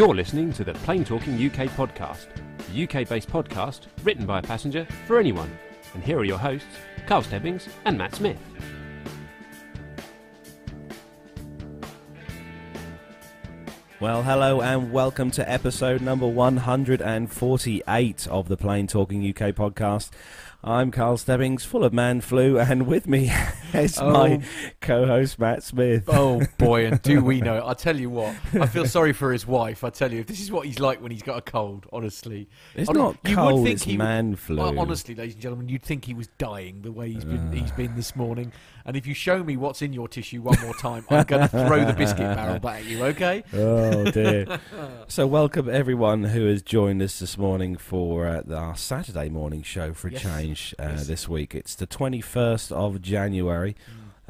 You're listening to the Plane Talking UK podcast, the UK based podcast written by a passenger for anyone. And here are your hosts, Carl Stebbings and Matt Smith. Well, hello and welcome to episode number 148 of the Plane Talking UK podcast. I'm Carl Stebbings, full of man flu, and with me is Oh. my co-host Matt Smith. Oh boy, and do we know? I tell you what, I feel sorry for his wife. I tell you, this is what he's like when he's got a cold. Honestly, It's not you would think it's he man flu. Well, honestly, ladies and gentlemen, you'd think he was dying the way he's been. he's been this morning. And if you show me what's in your tissue one more time, I'm going to throw the biscuit barrel back at you. Okay? Oh dear. so welcome everyone who has joined us this morning for uh, our Saturday morning show for a Yes. change uh, Yes. this week. It's the 21st of January.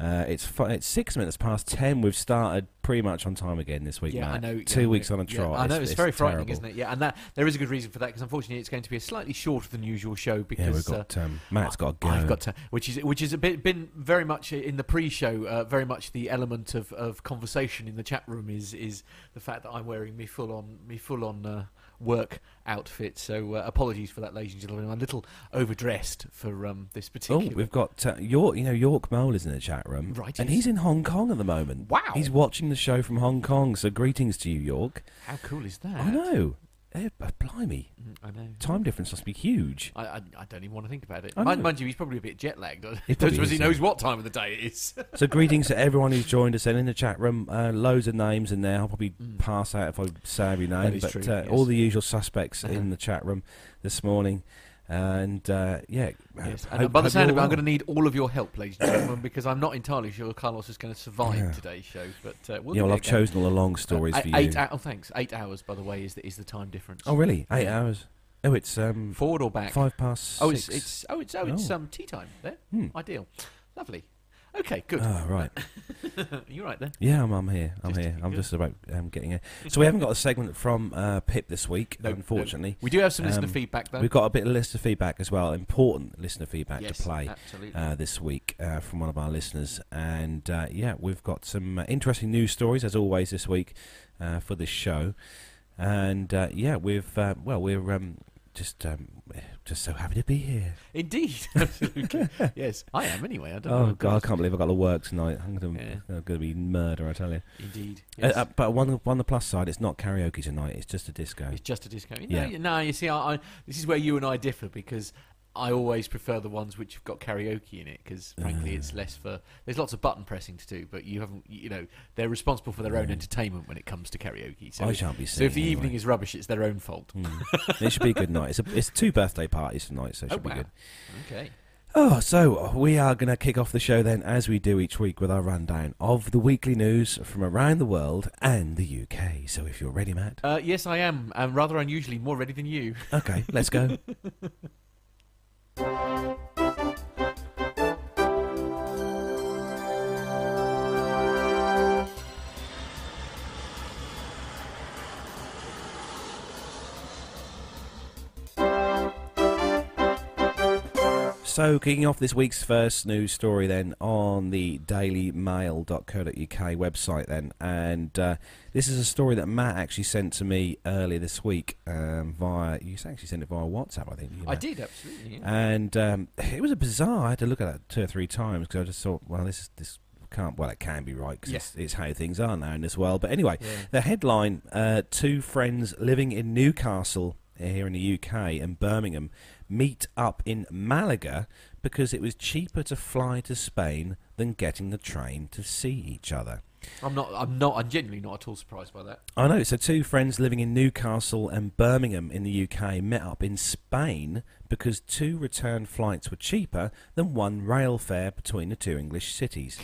Uh, it's fu- it's six minutes past ten. We've started pretty much on time again this week. Yeah, Matt. I know. Two yeah, weeks on a yeah. trot. I know it's, very frightening, terrible. isn't it? Yeah, and that there is a good reason for that because unfortunately it's going to be a slightly shorter than usual show because Yeah, we've uh, got um, Matt's got to go. I've got to, which is which is a bit been very much in the pre-show. Uh, very much the element of, of conversation in the chat room is is the fact that I'm wearing me full on me full on uh, work outfit. So uh, apologies for that, ladies and gentlemen. I'm a little overdressed for um, this particular. Oh, we've got uh, York. You know, York Mole is in the chat room, Right, And he's in Hong Kong at the moment. Wow. He's watching the show from Hong Kong. So greetings to you, York. How cool is that? I know. Eh, blimey, Mm, I know. time difference must be huge. I, I, I don't even want to think about it. I Mind, know. mind you, he's probably a bit jet lagged. He probably Because he is, knows what time of the day it is. So greetings to everyone who's joined us and in the chat room. Uh, loads of names in there. I'll probably Mm. pass out if I say every name. That is but true, uh, yes. all the usual suspects Uh-huh. in the chat room this morning. And uh, yeah, Yes, hope- and by the sound of it, I'm going to need all of your help, ladies and gentlemen, because I'm not entirely sure Carlos is going to survive Yeah. today's show. But uh, we'll Yeah, well, I've chosen all the long stories Uh, for you. eight oh, thanks. Eight hours, by the way, is the, is the time difference. oh, really? Eight Yeah. hours? Oh, it's um, Forward or back? five past oh, it's it's oh it's oh it's Oh. um tea time there. Hmm. Ideal, lovely. Okay, good. Oh, right. You're right there. Yeah, I'm, I'm here. I'm Just here. I'm good. just about um, getting it. So we haven't got a segment from uh, Pip this week, No, no. unfortunately. We do have some listener Um, feedback though. We've got a bit of listener feedback as well, important listener feedback yes, to play Absolutely. uh, this week uh, from one of our listeners. And uh, yeah, we've got some uh, interesting news stories, as always, this week uh, for this show. And uh, yeah, we've, uh, well, we're um, just um, just so happy to be here. Indeed, absolutely. yes, I am anyway. I don't. Oh, what God, I can't believe I've got to work tonight. I'm going Yeah. to be murder, I tell you. Indeed. Uh, Yes. uh, but one, on the plus side, it's not karaoke tonight, it's just a disco. It's just a disco. No, Yeah. you- no, you see, I, I, this is where you and I differ because I always prefer the ones which have got karaoke in it because, frankly, Ah. it's less for. There's lots of button pressing to do, but you haven't. You know, they're responsible for their own entertainment when it comes to karaoke. So, I shan't be so if the singing evening anyway. is rubbish, it's their own fault. Mm. it should be a good night. It's, a, it's two birthday parties tonight, so it Oh, should be wow. good. Okay. Oh, so we are going to kick off the show then, as we do each week, with our rundown of the weekly news from around the world and the UK. So if you're ready, Matt. Uh, yes, I am, and rather unusually more ready than you. Okay, let's go. Música So, kicking off this week's first news story, then on the dailymail.co.uk website, then, and uh, this is a story that Matt actually sent to me earlier this week um, via. You actually sent it via WhatsApp, I think. you I did absolutely. Yeah. and um, it was a bizarre. I had to look at that two or three times because I just thought, well, this is this can't. Well, it can be right because Yeah. it's, it's how things are now in this world. But anyway, Yeah. the headline: uh, Two friends living in Newcastle here in the UK and Birmingham meet up in Malaga because it was cheaper to fly to Spain than getting the train to see each other. I'm not. I'm not. I'm genuinely not at all surprised by that. I know. So, two friends living in Newcastle and Birmingham in the UK met up in Spain because two return flights were cheaper than one rail fare between the two English cities.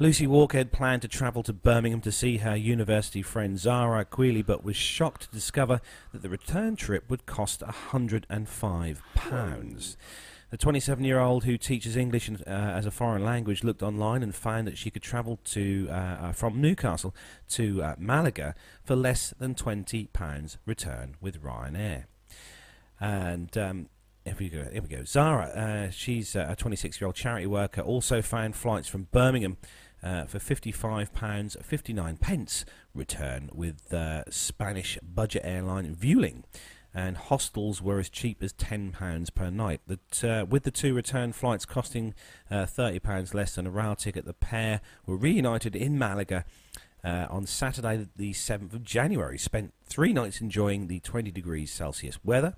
Lucy Walker had planned to travel to Birmingham to see her university friend Zara Queely, but was shocked to discover that the return trip would cost £105. The 27 year old who teaches English uh, as a foreign language looked online and found that she could travel to uh, uh, from Newcastle to uh, Malaga for less than £20 return with Ryanair. And um, here we go. Here we go. Zara, uh, she's a 26 year old charity worker, also found flights from Birmingham uh, for £55, 59 pence return with uh, Spanish budget airline Vueling. And hostels were as cheap as £10 per night. That, uh, with the two return flights costing uh, £30 less than a rail ticket, the pair were reunited in Malaga uh, on Saturday, the 7th of January. Spent three nights enjoying the 20 degrees Celsius weather.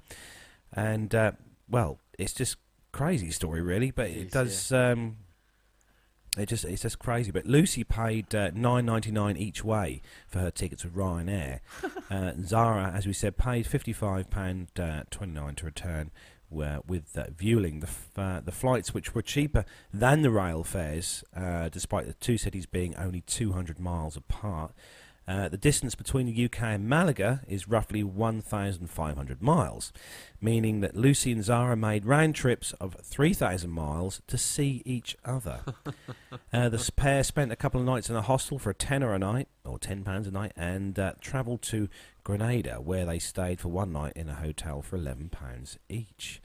And, uh, well, it's just crazy story, really, but it, It is, does. Um, it just it's just crazy. But Lucy paid uh, nine ninety nine each way for her tickets with Ryanair. uh, Zara, as we said, paid fifty five pound uh, twenty nine to return. Uh, with uh, Vueling, the f- uh, the flights which were cheaper than the rail fares, uh, despite the two cities being only 200 miles apart. Uh, the distance between the UK and Malaga is roughly 1,500 miles, meaning that Lucy and Zara made round trips of 3,000 miles to see each other. uh, the pair spent a couple of nights in a hostel for a tenner a night, or £10 a night, and uh, travelled to Granada, where they stayed for one night in a hotel for £11 each.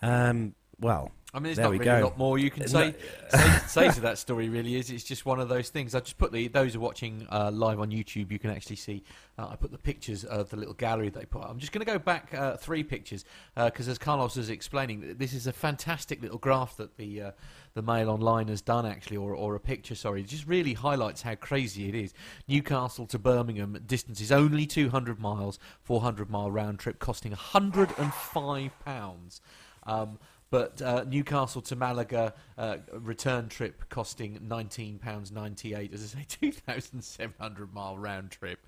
Um, well, I mean, there's There not really a lot more you can No- say, say say to that story. Really, is it's just one of those things. I just put the those who are watching uh, live on YouTube. You can actually see. Uh, I put the pictures of the little gallery they put. up. I'm just going to go back uh, three pictures because, as Carlos was explaining, this is a fantastic little graph that the uh, the Mail Online has done actually, or or a picture. Sorry, it just really highlights how crazy it is. Newcastle to Birmingham distance is only 200 miles, 400 mile round trip, costing 105 pounds. Um, but uh, Newcastle to Malaga uh, return trip costing nineteen pounds ninety eight, as I say, two thousand seven hundred mile round trip,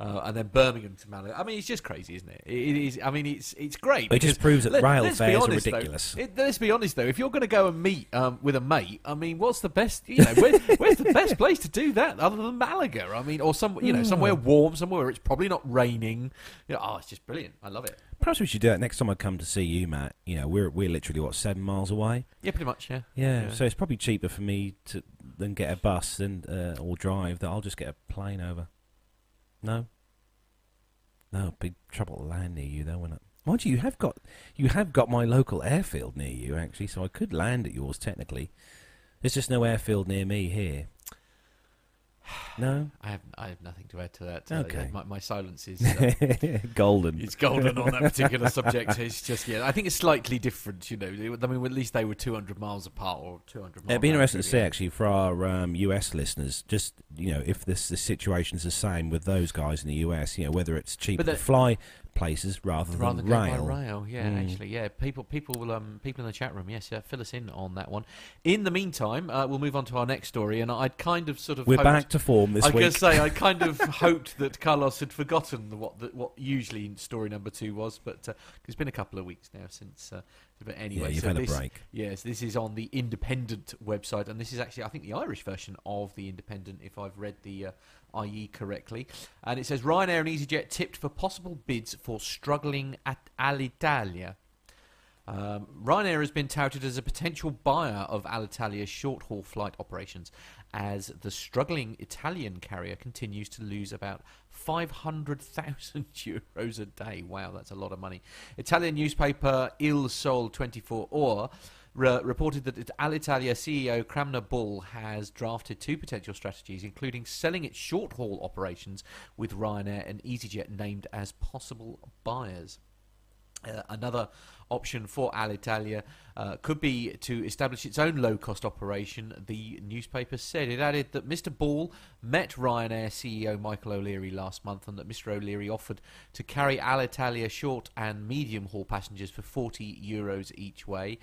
uh, and then Birmingham to Malaga. I mean, it's just crazy, isn't it? It it is. I mean, it's it's great. It just proves that let- rail fares are honest, though. ridiculous. It- let's be honest though, if you're going to go and meet um, with a mate, I mean, what's the best? You know, where, where's the best place to do that other than Malaga? I mean, or some you know somewhere warm, somewhere it's probably not raining. You know, oh, it's just brilliant. I love it. perhaps we should do that next time I come to see you, Matt. You know, we're we're literally what seven miles away. Yeah, pretty much. Yeah. Yeah, Yeah. so it's probably cheaper for me to than get a bus and uh, or drive. That I'll just get a plane over. No, no, big trouble to land near you though, wouldn't it? Mind you, you have got you have got my local airfield near you actually, so I could land at yours technically. There's just no airfield near me here. No, I have I have nothing to add to that. Uh, Okay. my, my silence is uh, golden. it's golden on that particular subject. It's just yeah, I think it's slightly different. You know, I mean, at least they were 200 miles apart or 200. miles. It'd be interesting to see actually for our um, US listeners, just you know, if this the situation's the same with those guys in the US, you know, whether it's cheaper to fly places rather, Rather than rail. rail, yeah, Mm. actually, yeah. People, people, will, um, people in the chat room, yes, yeah, fill us in on that one. In the meantime, uh, we'll move on to our next story, and I'd kind of sort of We're hoped- back to form this I week. to say I kind of hoped that Carlos had forgotten the, what the, what usually story number two was, but uh, it's been a couple of weeks now since. Uh, but anyway, yeah, you've so had a break. Yes, this is on the Independent website, and this is actually, I think, the Irish version of the Independent, if I've read the uh, IE correctly. And it says Ryanair and EasyJet tipped for possible bids for struggling at Alitalia. Um, Ryanair has been touted as a potential buyer of Alitalia's short haul flight operations as the struggling Italian carrier continues to lose about 500,000 euros a day. Wow, that's a lot of money. Italian newspaper Il Sole 24 Ore re- reported that Alitalia CEO Cramer Ball has drafted two potential strategies, including selling its short haul operations with Ryanair and EasyJet named as possible buyers. Uh, another option for Alitalia uh, could be to establish its own low cost operation, the newspaper said. It added that Mr. Ball met Ryanair CEO Michael O'Leary last month and that Mr. O'Leary offered to carry Alitalia short and medium haul passengers for 40 euros each way.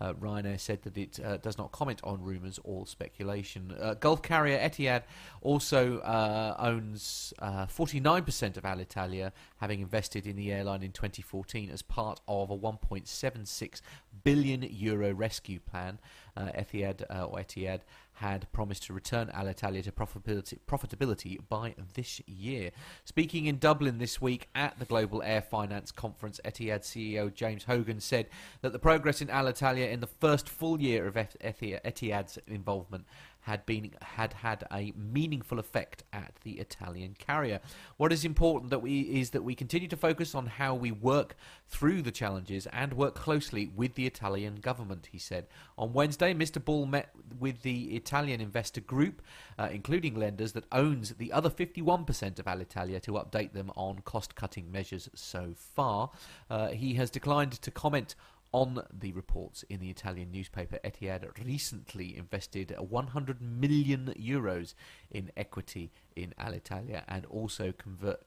Uh, Ryanair said that it uh, does not comment on rumours or speculation. Uh, Gulf carrier Etihad also uh, owns uh, 49% of Alitalia, having invested in the airline in 2014 as part of a 1.76 billion euro rescue plan. Uh, Etihad uh, or Etihad had promised to return Alitalia to profitability, profitability by this year. Speaking in Dublin this week at the Global Air Finance Conference, Etihad CEO James Hogan said that the progress in Alitalia in the first full year of Etihad's involvement had been had had a meaningful effect at the Italian carrier. What is important that we is that we continue to focus on how we work through the challenges and work closely with the Italian government. He said on Wednesday, Mr. Ball met with the Italian investor group, uh, including lenders that owns the other 51% of Alitalia, to update them on cost-cutting measures so far. Uh, he has declined to comment on the reports in the Italian newspaper, Etihad recently invested 100 million euros in equity in Alitalia and also convert,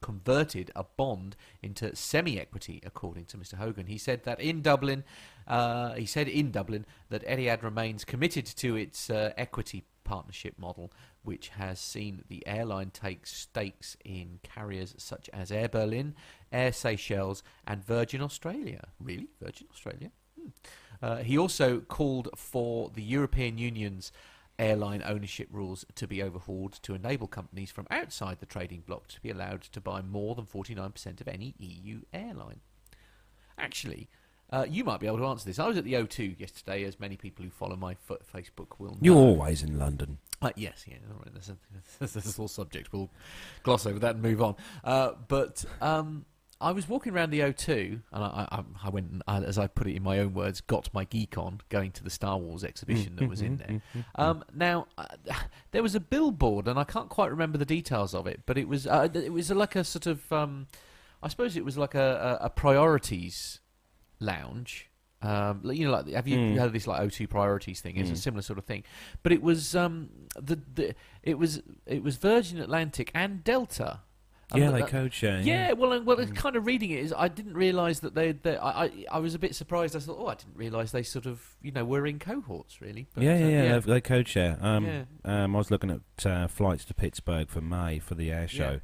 converted a bond into semi-equity, according to Mr. Hogan. He said that in Dublin, uh, he said in Dublin that Etihad remains committed to its uh, equity partnership model, which has seen the airline take stakes in carriers such as Air Berlin, Air Seychelles, and Virgin Australia. Really? Virgin Australia? Hmm. Uh, he also called for the European Union's airline ownership rules to be overhauled to enable companies from outside the trading bloc to be allowed to buy more than 49% of any EU airline. Actually, uh, you might be able to answer this. I was at the O2 yesterday, as many people who follow my f- Facebook will know. You're always in London. Uh, yes, yeah, all right, that's a, that's a whole subject. We'll gloss over that and move on. Uh, but um, I was walking around the O2, and I, I, I went, and, I, as I put it in my own words, got my geek on, going to the Star Wars exhibition that was in there. Mm-hmm. Um, now, uh, there was a billboard, and I can't quite remember the details of it, but it was uh, it was like a sort of, um, I suppose it was like a, a, a priorities lounge. Um, you know, like have you Mm. heard of this like O2 priorities thing? It's a Mm. similar sort of thing, but it was um, the, the it was it was Virgin Atlantic and Delta. Um, yeah, that- they code share. yeah, well, well, Mm. kind of reading it is I didn't realise that they. they I, I I was a bit surprised. I thought, oh, I didn't realise they sort of you know were in cohorts really. But, yeah, uh, yeah, yeah, They, they code share. Um, Yeah. um, I was looking at uh, flights to Pittsburgh for May for the air show,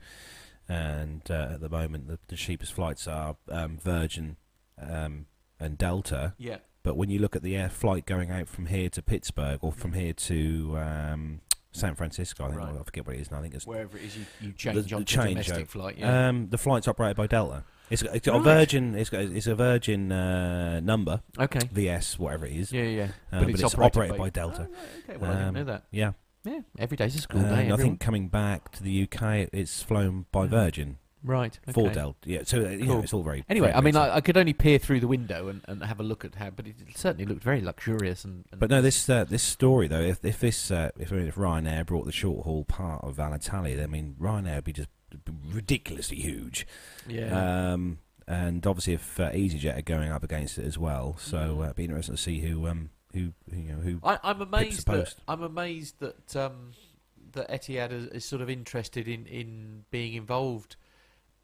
and uh, at the moment the, the cheapest flights are um, Virgin um, and Delta. yeah, But when you look at the air flight going out from here to Pittsburgh or from here to um, San Francisco, I think Right. I forget what it is. now. I think it's wherever it is you, you change the on change, domestic uh, flight. Yeah, um, the flight's operated by Delta. It's, got- it's got Right. a Virgin. It's got it's a Virgin uh, number, okay. VS, whatever it is. Yeah, yeah. Uh, but, it's, operated, by, Delta. Oh, okay, well, I didn't Um, know that. Yeah, Yeah, every day's a school and day. I think coming back to the UK, it's flown by Mm. Virgin right okay. Delta. Yeah, so uh, you know, Cool. it's all very. Anyway, very I mean. I, I could only peer through the window and, and have a look at how, but it certainly looked very luxurious and. and But no, this uh, this story though, if if this uh, if, I mean, if Ryanair brought the short haul part of Alitalia, I mean Ryanair would be just ridiculously huge. yeah, Um, and obviously, if uh, EasyJet are going up against it as well, so Mm. uh, it'd be interesting to see who um who, who you know who. I, I'm amazed that post. I'm amazed that um, that Etihad is, is sort of interested in, in being involved.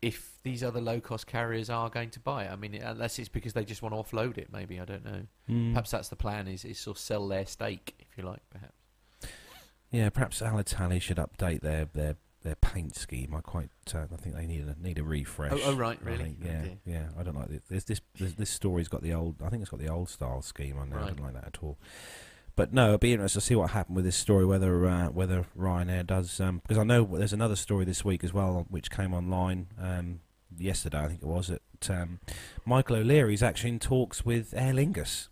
If these other low cost carriers are going to buy it, I mean, unless it's because they just want to offload it, maybe I don't know. Mm, Perhaps that's the plan: is is sort of sell their stake, if you like, perhaps. yeah, perhaps Alitalia should update their their, their paint scheme. I quite uh, I think they need a need a refresh. Oh, oh, right, really? think, Oh, yeah, yeah. I don't like this. This this this, this story's got the old. I think it's got the old style scheme on there. I don't like that at all. But no, it'd be interesting to see what happened with this story. Whether uh, whether Ryanair does um, because I know there's another story this week as well, which came online um, yesterday. I think it was that um, Michael O'Leary's actually in talks with Aer Lingus.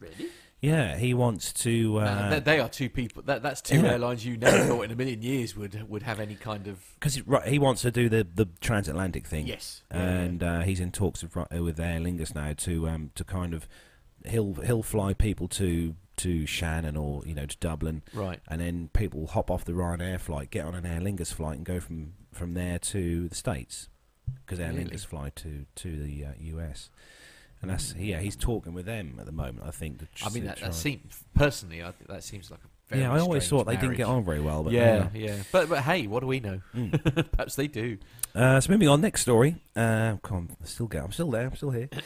Really? Yeah, he wants to. Uh, they, they are two people. That, that's two Yeah. airlines you never thought in a million years would would have any kind of. because right, he wants to do the the transatlantic thing. Yes. Yeah, yeah. and uh, he's in talks with, with Aer Lingus now to um, to kind of he'll he'll fly people to to Shannon or you know to Dublin, right. and then people hop off the Ryanair flight, get on an Aer Lingus flight, and go from from there to the States because Air Really? Lingus fly to to the uh, US. And that's yeah, he's talking with them at the moment. I think. I mean, that, that seems personally, I think that seems like a yeah, I always thought they didn't get on very well, but yeah, yeah. But but hey, what do we know? Mm. Perhaps they do. Uh, so moving on, next story. Uh, come on, I still get. I'm still there. I'm still here.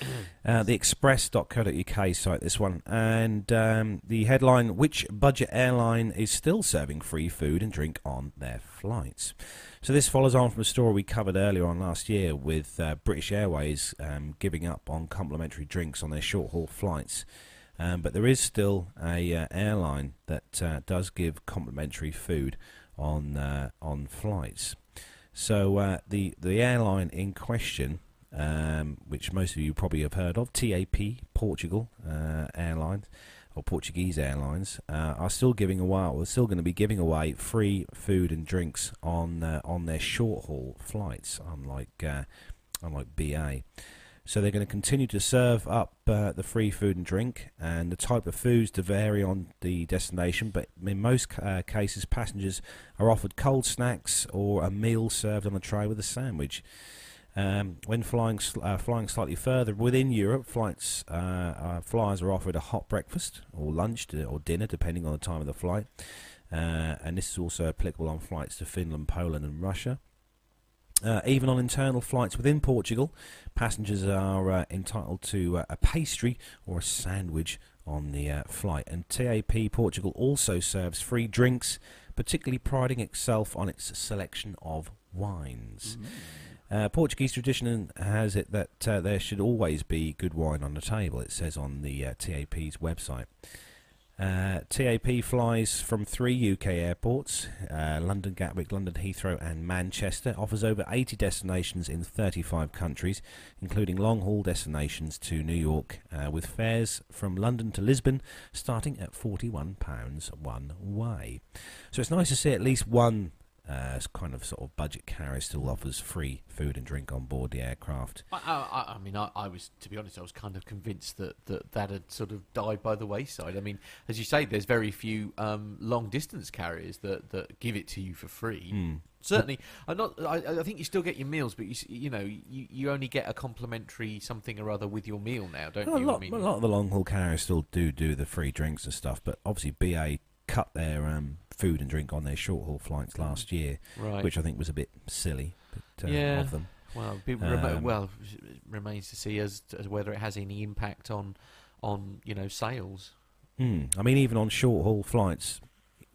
Uh, the express.co.uk site, this one. And um, the headline Which budget airline is still serving free food and drink on their flights? So this follows on from a story we covered earlier on last year with uh, British Airways um, giving up on complimentary drinks on their short haul flights. Um, but there is still a uh, airline that uh, does give complimentary food on uh, on flights. So uh, the the airline in question, um, which most of you probably have heard of, TAP Portugal uh, Airlines, or Portuguese Airlines, uh, are still giving away, or still going to be giving away free food and drinks on on their short haul flights, unlike unlike BA. So they're going to continue to serve up uh, the free food and drink, and the type of foods to vary on the destination. But in most uh, cases, passengers are offered cold snacks or a meal served on a tray with a sandwich. Um, when flying uh, flying slightly further within Europe, flights uh, uh, flyers are offered a hot breakfast or lunch to, or dinner, depending on the time of the flight. Uh, and this is also applicable on flights to Finland, Poland, and Russia. Uh, even on internal flights within Portugal, passengers are uh, entitled to uh, a pastry or a sandwich on the uh, flight. And TAP Portugal also serves free drinks, particularly priding itself on its selection of wines. Uh, Portuguese tradition has it that uh, there should always be good wine on the table, it says on the uh, TAP's website. Uh, TAP flies from three UK airports uh, London Gatwick, London Heathrow, and Manchester. Offers over 80 destinations in 35 countries, including long haul destinations to New York, uh, with fares from London to Lisbon starting at £41 one way. So it's nice to see at least one. Uh, kind of sort of budget carrier still offers free food and drink on board the aircraft. I, I, I mean, I, I was, to be honest, I was kind of convinced that, that that had sort of died by the wayside. I mean, as you say, there's very few um, long distance carriers that, that give it to you for free. Mm. Certainly, I'm not. I, I think you still get your meals, but you you know you, you only get a complimentary something or other with your meal now, don't Well, a, you? lot, I mean, a lot of the long haul carriers still do do the free drinks and stuff, but obviously BA cut their um, food and drink on their short haul flights last year, right? which I think was a bit silly but, uh, Yeah. of them. well, um, well, it remains to see as, as whether it has any impact on on you know sales. Hmm. I mean, even on short haul flights,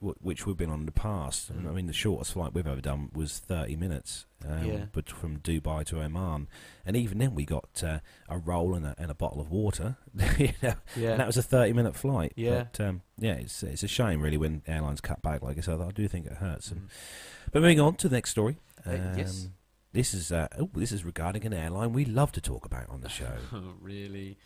w- which we've been on in the past, I mean, the shortest flight we've ever done was 30 minutes, um, Yeah. but from Dubai to Oman, and even then we got uh, a roll and a, and a bottle of water. you know, Yeah, And that was a 30 minute flight. Yeah. But, um, yeah, it's, it's a shame, really, when airlines cut back like this. I, I do think it hurts. And, Mm. but moving on to the next story. Uh, yes. Um, This is uh, oh, this is regarding an airline we love to talk about on the show. really.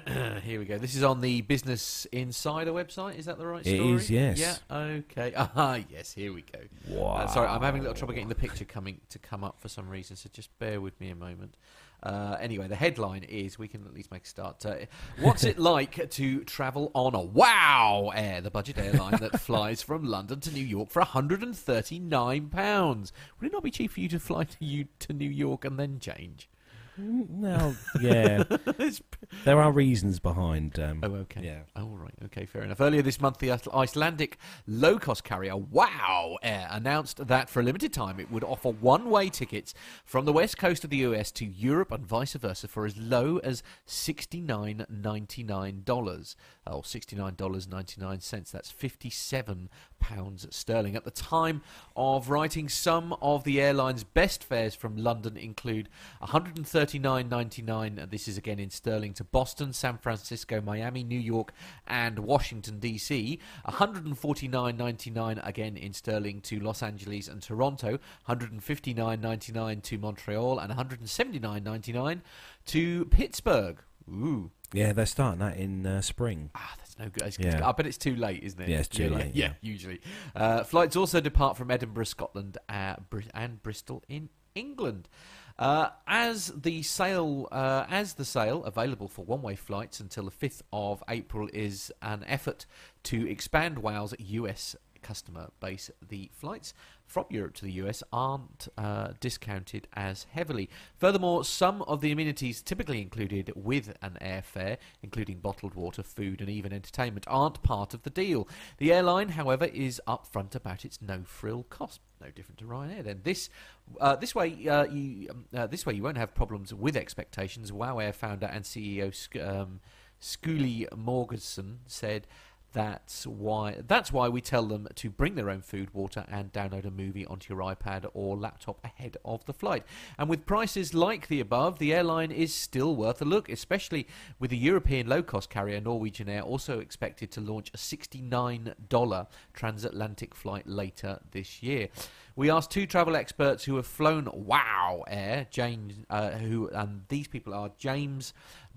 Here we go. This is on the Business Insider website. Is that the right It story? is, yes. Yeah. Okay. Ah, yes. Here we go. wow. Uh, sorry, I'm having a little trouble getting the picture coming to come up for some reason, so just bear with me a moment. Uh, anyway, the headline is we can at least make a start. Uh, what's it like to travel on a Wow Air, the budget airline that flies from London to New York for 139 pounds? Would it not be cheap for you to fly to you to New York and then change? Mm, no, yeah. there are reasons behind. Um, oh, okay. Yeah. Oh, all right. Okay, fair enough. Earlier this month, the Icelandic low cost carrier Wow Air announced that for a limited time it would offer one way tickets from the west coast of the US to Europe and vice versa for as low as $69.99 or $69.99. That's 57 pounds sterling. At the time of writing, some of the airline's best fares from London include 130 39.99. This is again in sterling to Boston, San Francisco, Miami, New York, and Washington D.C. 149.99 again in sterling to Los Angeles and Toronto. 159.99 to Montreal and 179.99 to Pittsburgh. Ooh. Yeah, they're starting that in uh, spring. Ah, that's no good. It's, yeah. I bet it's too late, isn't it? Yeah, it's too yeah, late. Yeah, yeah. usually. Uh, flights also depart from Edinburgh, Scotland, uh, and Bristol in England. Uh, as the sale, uh, as the sale available for one-way flights until the fifth of April is an effort to expand WOW's US customer base. The flights from Europe to the US aren't uh, discounted as heavily. Furthermore, some of the amenities typically included with an airfare, including bottled water, food, and even entertainment, aren't part of the deal. The airline, however, is upfront about its no-frill cost. No different to Ryanair. Then this, uh, this way, uh, you um, uh, this way you won't have problems with expectations. WoW Air founder and CEO Sc- um, Skuli Mogensen said. That's why. That's why we tell them to bring their own food, water, and download a movie onto your iPad or laptop ahead of the flight. And with prices like the above, the airline is still worth a look, especially with the European low-cost carrier Norwegian Air also expected to launch a $69 transatlantic flight later this year. We asked two travel experts who have flown Wow Air, James, uh, who and these people are James.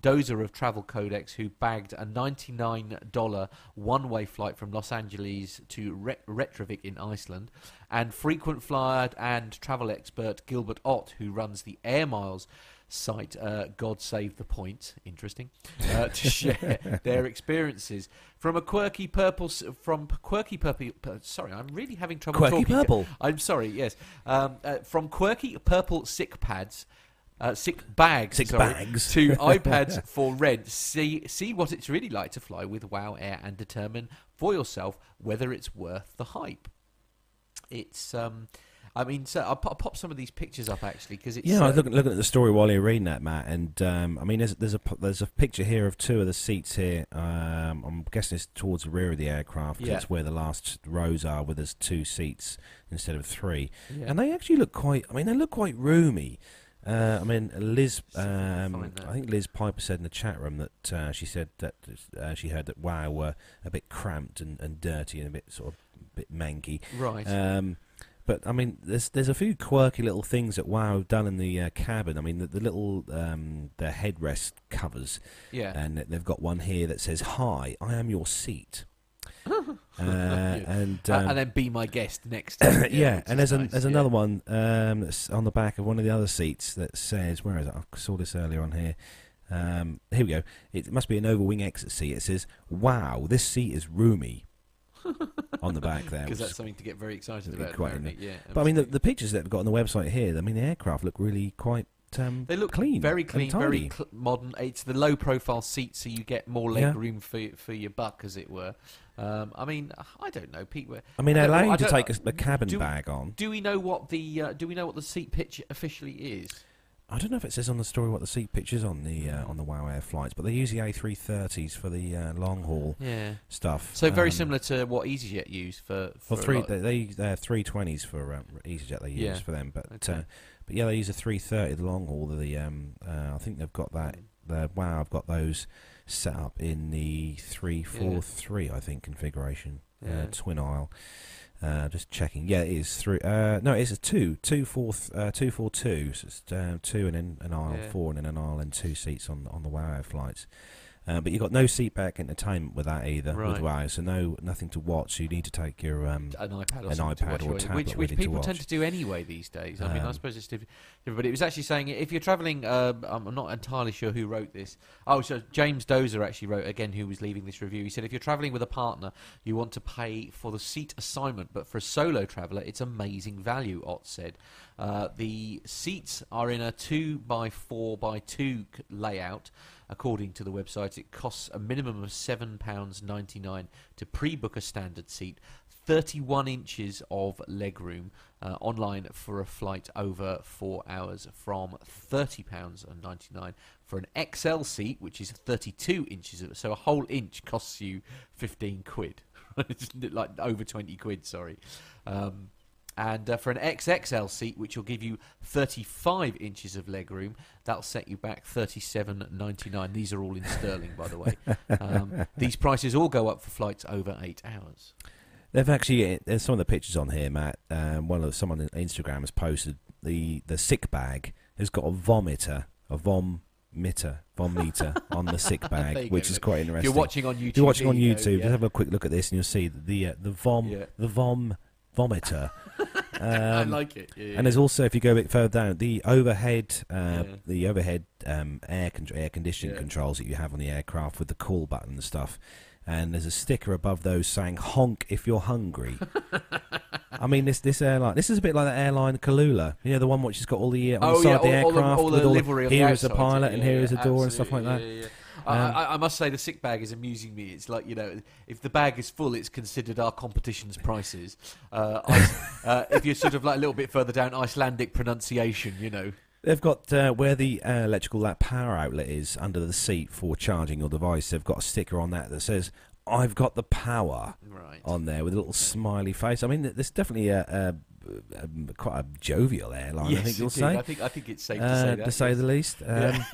Dozer of Travel Codex, who bagged a $99 one way flight from Los Angeles to Re- Reykjavik in Iceland, and frequent flyer and travel expert Gilbert Ott, who runs the Air Miles site uh, God Save the Point, interesting, uh, to share their experiences from a quirky purple from quirky purple. Sorry, I'm really having trouble Quirky talking. purple. I'm sorry. Yes, um, uh, from quirky purple sick pads. Uh, sick bags, Sick sorry, bags. to iPads for rent. See see what it's really like to fly with Wow Air and determine for yourself whether it's worth the hype. It's um, I mean, so I'll, pop- I'll pop some of these pictures up actually because it's Yeah, I uh, was looking, looking at the story while you're reading that, Matt, and um, I mean, there's there's a there's a picture here of two of the seats here. Um, I'm guessing it's towards the rear of the aircraft. 'cause Yeah. It's where the last rows are, where there's two seats instead of three, yeah. and they actually look quite. I mean, they look quite roomy. Uh, I mean, Liz. I Um. I think Liz Piper said in the chat room that uh, she said that uh, she heard that Wow were a bit cramped and, and dirty and a bit sort of bit manky. right. Um, but I mean, there's there's a few quirky little things that Wow have done in the uh, cabin. I mean, the, the little um, the headrest covers, yeah. and they've got one here that says "Hi, I am your seat." Uh, and um, and then be my guest next. time. yeah, and there's, a, nice, there's yeah. another one um, that's on the back of one of the other seats that says, "Where is it?" I saw this earlier on here. Um, here we go. It must be an overwing exit seat. It says, "Wow, this seat is roomy." on the back there, because that's something to get very excited about. quite yeah. But I mean, the, the pictures that they've got on the website here, I mean, the aircraft look really quite um, They look clean, very clean, very cl- modern. It's the low profile seat, so you get more leg Yeah. room for for your buck, as it were. Um, I mean, I don't know, Pete. where- I mean, I allow you to take a, a cabin do- bag on. Do we know what the uh, Do we know what the seat pitch officially is? I don't know if it says on the story what the seat pitch is on the uh, on the WoW Air flights, but they use the A330s for the uh, long haul Yeah. stuff. So very Um, similar to what EasyJet use for. for Well, three they, they they have three twenties for um, EasyJet they use Yeah. for them, but Okay. uh, but yeah, they use a three thirty the long haul. The um, uh, I think they've got that. The wow, I've got those set up in the three four three I think configuration, Yeah. uh, twin aisle. Uh, just checking. Yeah, it is three. Uh, no, it's a two, two four, th- uh, two four two. So it's uh, two and then an aisle four and then an aisle and two seats on on the WoW flights. Uh, but you've got no seat back entertainment with that either with Right. WoW, so no nothing to watch. So you need to take your um, an iPad or an iPad or a tablet which, with which people tend to do anyway these days. I mean, I Um, suppose it's different, but it was actually saying if you're travelling, uh, I'm not entirely sure who wrote this. Oh, so James Dozer actually wrote again, who was leaving this review. He said if you're travelling with a partner, you want to pay for the seat assignment, but for a solo traveller, it's amazing value. Ott said uh, the seats are in a two by four by two layout. According to the website, it costs a minimum of seven pounds ninety nine to pre-book a standard seat. 31 inches of legroom uh, online for a flight over four hours from £30.99 for an XL seat, which is 32 inches. So a whole inch costs you 15 quid. like over 20 quid, sorry. Um, and uh, for an XXL seat, which will give you 35 inches of legroom, that'll set you back 37.99. These are all in sterling, by the way. Um, these prices all go up for flights over eight hours. They've actually there's some of the pictures on here, Matt. Um, one of someone on Instagram has posted the the sick bag has got a vomiter, a vom meter on the sick bag, which go. is quite If interesting. you're watching on YouTube, If you're watching on know, YouTube, yeah. just have a quick look at this, and you'll see the uh, the vom Yeah. the vom vomiter. I Um, like it. Yeah, and there's also, if you go a bit further down, the overhead, uh, Yeah. the overhead um, air con- air conditioning controls that you have on the aircraft with the call button and stuff. And there's a sticker above those saying "honk if you're hungry." I mean, this this airline, this is a bit like that airline Kulula, you know, the one which has got all the uh, on oh the side of the all, all aircraft the, all with the all livery on the here is a pilot and here is a door and stuff like that. Absolutely, yeah, yeah. I, Um, I, I must say the sick bag is amusing me. It's like you know, if the bag is full, it's considered our competition's prices. Uh, Ice- uh, if you're sort of like a little bit further down, Icelandic pronunciation, you know. They've got uh, where the uh, electrical that power outlet is under the seat for charging your device. They've got a sticker on that that says "I've got the power" Right. on there with a little smiley face. I mean, there's definitely a, a, a quite a jovial airline. yes, I think you'll indeed. say. I think I think it's safe to uh, say that. to say yes. the least. Um,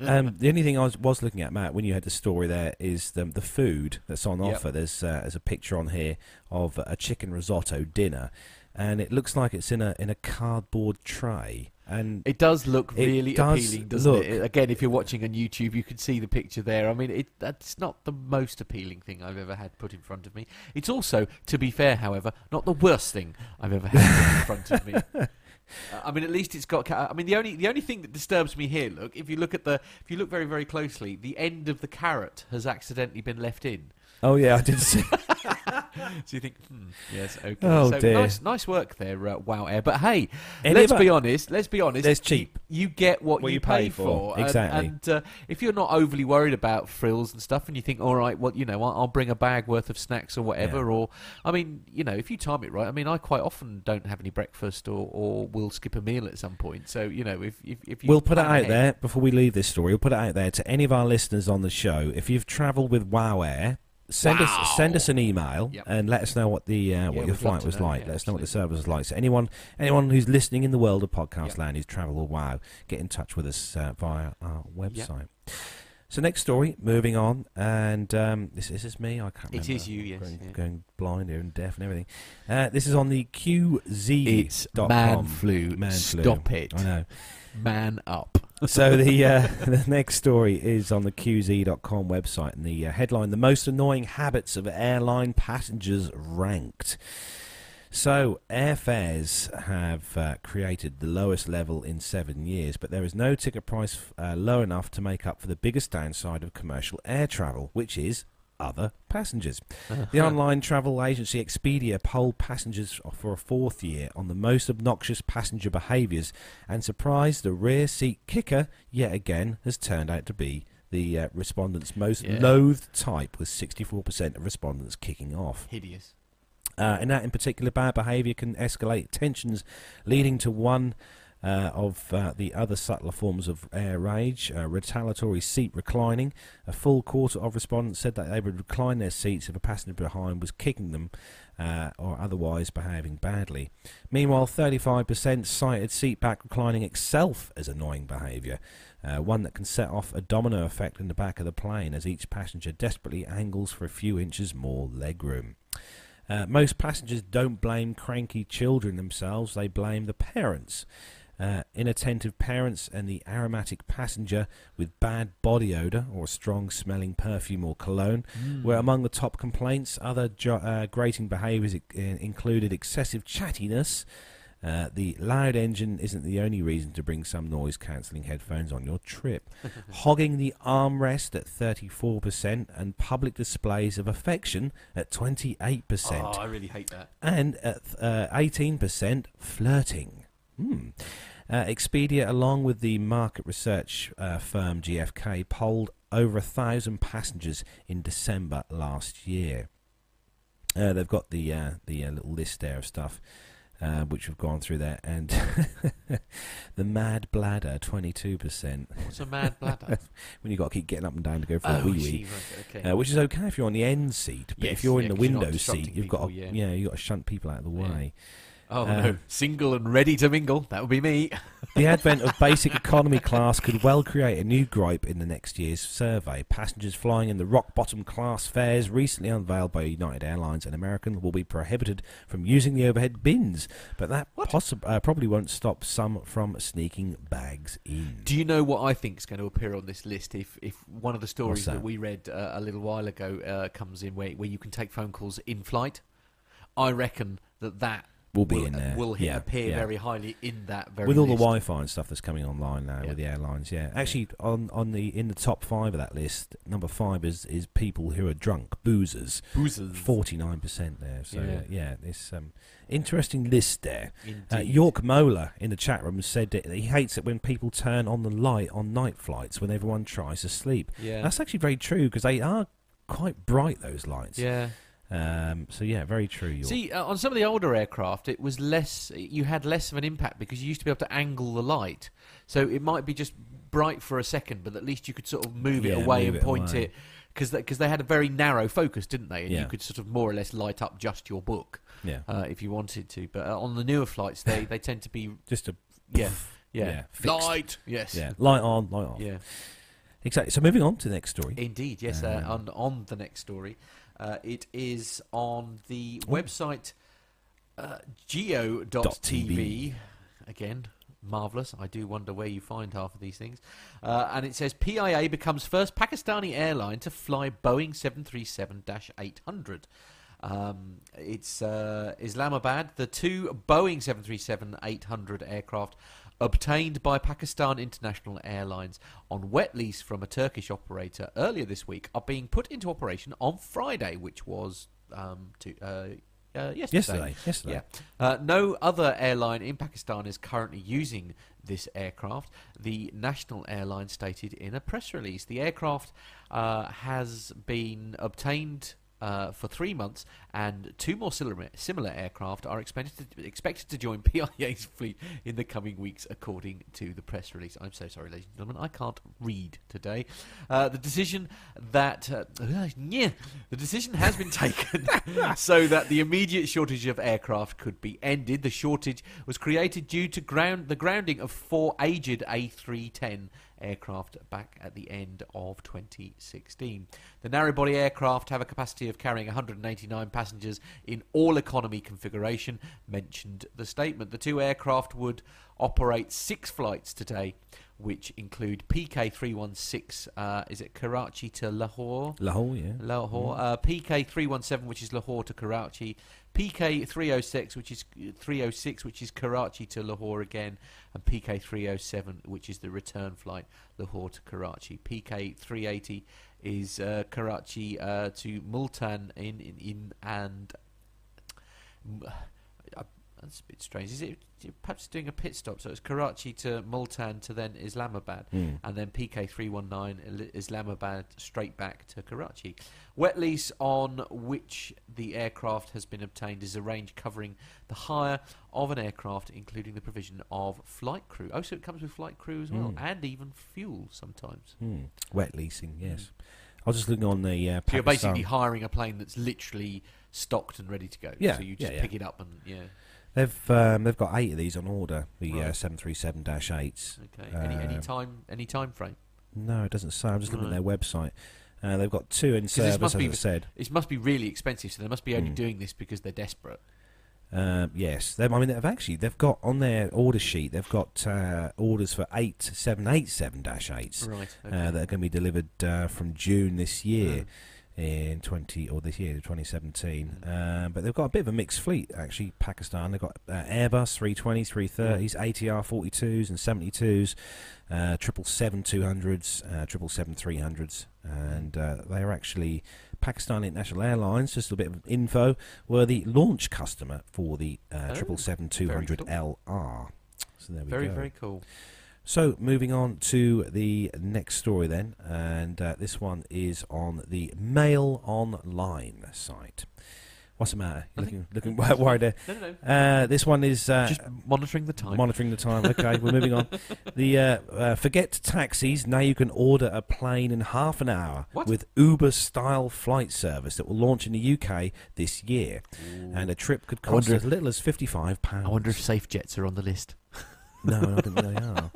um, the only thing I was, was looking at, Matt, when you had the story there, is the, the food that's on Yep. offer. There's uh, there's a picture on here of a chicken risotto dinner, and it looks like it's in a in a cardboard tray. And It does look It really does appealing, doesn't look- it? Again, if you're watching on YouTube, you can see the picture there. I mean, it, that's not the most appealing thing I've ever had put in front of me. It's also, to be fair, however, not the worst thing I've ever had put in front of me. I mean, at least it's got. I mean, the only the only thing that disturbs me here, look, if you look at the, if you look very very closely, the end of the carrot has accidentally been left in. oh yeah, I did see. So you think, hmm, yes, okay. Oh, so dear. nice, nice work there, uh, Wow Air. But hey, Any let's be honest. Let's be honest. It's cheap. You, get what, What you, you pay, pay for. and- Exactly. And, uh, if you're not overly worried about frills and stuff, and you think, all right, well, you know, I'll, I'll bring a bag worth of snacks or whatever, Yeah. or I mean, you know, if you time it right. I mean, I quite often don't have any breakfast, or, or will skip a meal at some point. So you know, if if, if you We'll put it out ahead- there before we leave this story. We'll put it out there to any of our listeners on the show. If you've travelled with Wow Air, send Wow. us send us an email Yep. and let us know what the uh, Yeah, what your flight was know, like. yeah, let us know what the service was like. So anyone anyone who's listening in the world of podcast Yep. land who's travelled with Wow, get in touch with us uh, via our website. So next story, moving on, and um, this, this is me. I can't. It remember. is you, yes, Going, yeah. going blind here and deaf and everything. Uh, this is on the QZ. It's man flu. Man flu. Stop it. I know. Man up. so the uh, the next story is on the QZ.com website, and the uh, headline: "The most annoying habits of airline passengers ranked." So airfares have uh, created the lowest level in seven years, but there is no ticket price uh, low enough to make up for the biggest downside of commercial air travel, which is other passengers. The online travel agency Expedia polled passengers for a fourth year on the most obnoxious passenger behaviours, and surprised the rear seat kicker yet again has turned out to be the uh, respondents' most Yeah. loathed type, with 64% of respondents kicking off. Hideous. Uh, and that in particular, bad behaviour can escalate tensions, leading to one uh, of uh, the other subtler forms of air rage, uh, retaliatory seat reclining. A full quarter of respondents said that they would recline their seats if a passenger behind was kicking them uh, or otherwise behaving badly. Meanwhile, 35% cited seat back reclining itself as annoying behaviour, uh, one that can set off a domino effect in the back of the plane as each passenger desperately angles for a few inches more legroom. Uh, most passengers don't blame cranky children themselves, they blame the parents. Uh, inattentive parents and the aromatic passenger with bad body odour or strong smelling perfume or cologne were among the top complaints. Other jo- uh, grating behaviours i- included excessive chattiness. Uh, the loud engine isn't the only reason to bring some noise cancelling headphones on your trip. Hogging the armrest at 34% and public displays of affection at 28%. Oh, I really hate that. And at uh, 18%, flirting. Hmm. Uh, Expedia, along with the market research uh, firm GFK, polled over a thousand passengers in December last year. Uh, they've got the uh, the uh, little list there of stuff uh, which we've gone through there, and the mad bladder, twenty-two percent. What's a mad bladder? When you got to keep getting up and down to go for oh, a wee wee. right, okay. Uh, which is okay if you're on the end seat, but Yes, if you're in the 'cause you're window seat, you've got to, yeah. yeah. you've got to shunt people out of the Yeah. Oh uh, no, single and ready to mingle. That would be me. The advent of basic economy class could well create a new gripe in the next year's survey. Passengers flying in the rock bottom class fares recently unveiled by United Airlines and American will be prohibited from using the overhead bins, but that possi- uh, probably won't stop some from sneaking bags in. Do you know what I think is going to appear on this list if, if one of the stories that? that? we read uh, a little while ago uh, comes in where, where you can take phone calls in flight? I reckon that that Will be will, in there. will Yeah, appear yeah. very highly in that very with all the. Wi-Fi and stuff that's coming online now Yeah. with the airlines, yeah. Actually, on on the in the top five of that list, number five is is people who are drunk, boozers. Boozers. Forty nine percent there. So Yeah. yeah, it's um interesting list there. Uh, Indeed. York Mola in the chat room said that he hates it when people turn on the light on night flights when everyone tries to sleep. yeah. That's actually very true because they are quite bright those lights. yeah. Um. So yeah, very true. York. See, uh, on some of the older aircraft, it was less. You had less of an impact because you used to be able to angle the light, so it might be just bright for a second, but at least you could sort of move Yeah, it away move and it point away. it because because they, had a very narrow focus, didn't they? And Yeah. you could sort of more or less light up just your book yeah, uh, if you wanted to. But uh, on the newer flights, they they tend to be just a yeah yeah, yeah, light yes yeah light on, light off. yeah Exactly. So moving on to the next story. Indeed, yes. Uh, Um, on on the next story, uh, it is on the website Uh, Geo.tv, again, marvellous. I do wonder where you find half of these things. Uh, and it says PIA becomes first Pakistani airline to fly Boeing 737 800. Um, it's uh, Islamabad. The two Boeing 737 800 aircraft obtained by Pakistan International Airlines on wet lease from a Turkish operator earlier this week are being put into operation on Friday, which was um, to, uh, uh, yesterday. Yesterday. Yesterday. Yeah. Uh, no other airline in Pakistan is currently using this aircraft. The national airline stated in a press release the aircraft uh, has been obtained. Uh, for three months, and two more similar, similar aircraft are expected to, expected to join PIA's fleet in the coming weeks, according to the press release. I'm so sorry, ladies and gentlemen, I can't read today. Uh, the decision that uh, yeah, the decision has been taken so that the immediate shortage of aircraft could be ended. The shortage was created due to ground the grounding of four aged A310 aircraft back at the end of 2016. The narrow body aircraft have a capacity of carrying 189 passengers in all economy configuration, mentioned the statement. The two aircraft would operate six flights today, which include PK316, uh, is it Karachi to Lahore? Lahore, yeah. Lahore. Uh, PK317, which is Lahore to Karachi. PK306, which is 306, which is Karachi to Lahore again, and PK307, which is the return flight Lahore to Karachi. PK380 is uh, Karachi uh, to Multan in in, in and. That's a bit strange. Is it perhaps doing a pit stop? So it's Karachi to Multan to then Islamabad, Mm. and then PK319 Islamabad straight back to Karachi. Wet lease on which the aircraft has been obtained is a range covering the hire of an aircraft, including the provision of flight crew. Oh, so it comes with flight crew as well, Mm. and even fuel sometimes. Hmm. Wet leasing, yes. I was just looking on the uh, So you're basically hiring a plane that's literally stocked and ready to go. Yeah, So you yeah, just yeah. pick it up and yeah. They've um, they've got eight of these on order. The uh, seven three seven dash eights. Okay. Any any Uh, time any time frame? No, it doesn't say. I'm just looking at their website. Uh, they've got two in service, must as be I said. It must be really expensive, so they must be only Mm. doing this because they're desperate. Um, yes, they, I mean they've actually they've got on their order sheet they've got uh, orders for eight seven eight seven dash eights Right. uh, that are going to be delivered uh, from June this year. In 20 or this year 2017 Mm. um, but they've got a bit of a mixed fleet actually Pakistan they've got uh, Airbus 320s 330s ATR 42s and 72s uh, 777 200s uh, 777 300s and uh, they are actually Pakistan International Airlines just a bit of info were the launch customer for the uh, Oh, 777 200 cool. LR so there we very go very very cool. So, moving on to the next story then, and uh, this one is on the Mail Online site. What's the matter? You're looking, looking worried there. No, no, no. Uh, this one is uh, Just monitoring the time. monitoring the time. Okay, we're moving on. The uh, uh, forget taxis. Now you can order a plane in half an hour What? with Uber-style flight service that will launch in the UK this year, and a trip could cost wonder as little as fifty-five pounds. I wonder if safe jets are on the list. No, I don't think they are.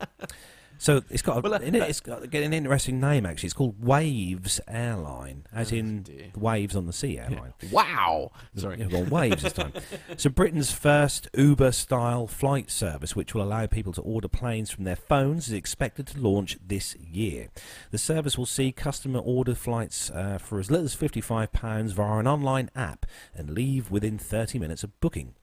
So it's got, a, Well, uh, it, it's got an interesting name actually. It's called Waves Airline, as Oh, in dear. waves on the sea airline. Wow. Sorry. Yeah, well, waves this time. so Britain's first Uber-style flight service, which will allow people to order planes from their phones, is expected to launch this year. The service will see customer order flights uh, for as little as £55 via an online app and leave within 30 minutes of booking.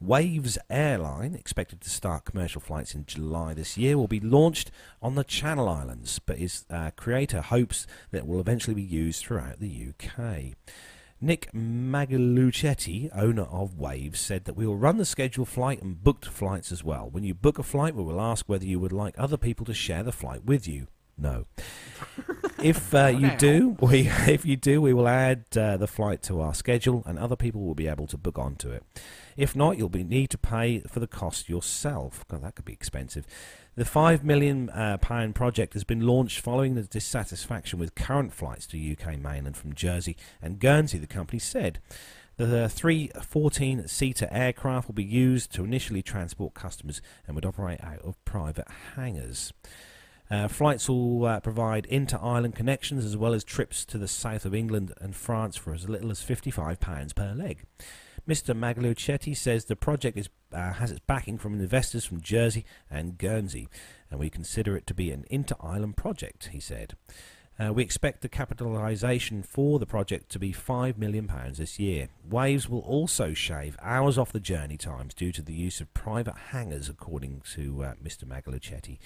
Waves Airline, expected to start commercial flights in July this year, will be launched on the Channel Islands, but its uh, creator hopes that it will eventually be used throughout the UK. Nick Magliocchetti, owner of Waves, said that we will run the scheduled flight and booked flights as well. When you book a flight, we will ask whether you would like other people to share the flight with you. No. if uh, you do, we if you do, we will add uh, the flight to our schedule, and other people will be able to book onto it. If not, you'll be need to pay for the cost yourself. God, that could be expensive. The five million uh, pound project has been launched following the dissatisfaction with current flights to UK mainland from Jersey and Guernsey. The company said. The three 14 seater aircraft will be used to initially transport customers and would operate out of private hangars. Uh, flights will uh, provide inter island connections as well as trips to the south of England and France for as little as £55 per leg. Mr. Magliocchetti says the project is, uh, has its backing from investors from Jersey and Guernsey, and we consider it to be an inter-island project, he said. Uh, we expect the capitalisation for the project to be £5 million this year. Waves will also shave hours off the journey times due to the use of private hangars, according to uh, Mr. Magliocchetti.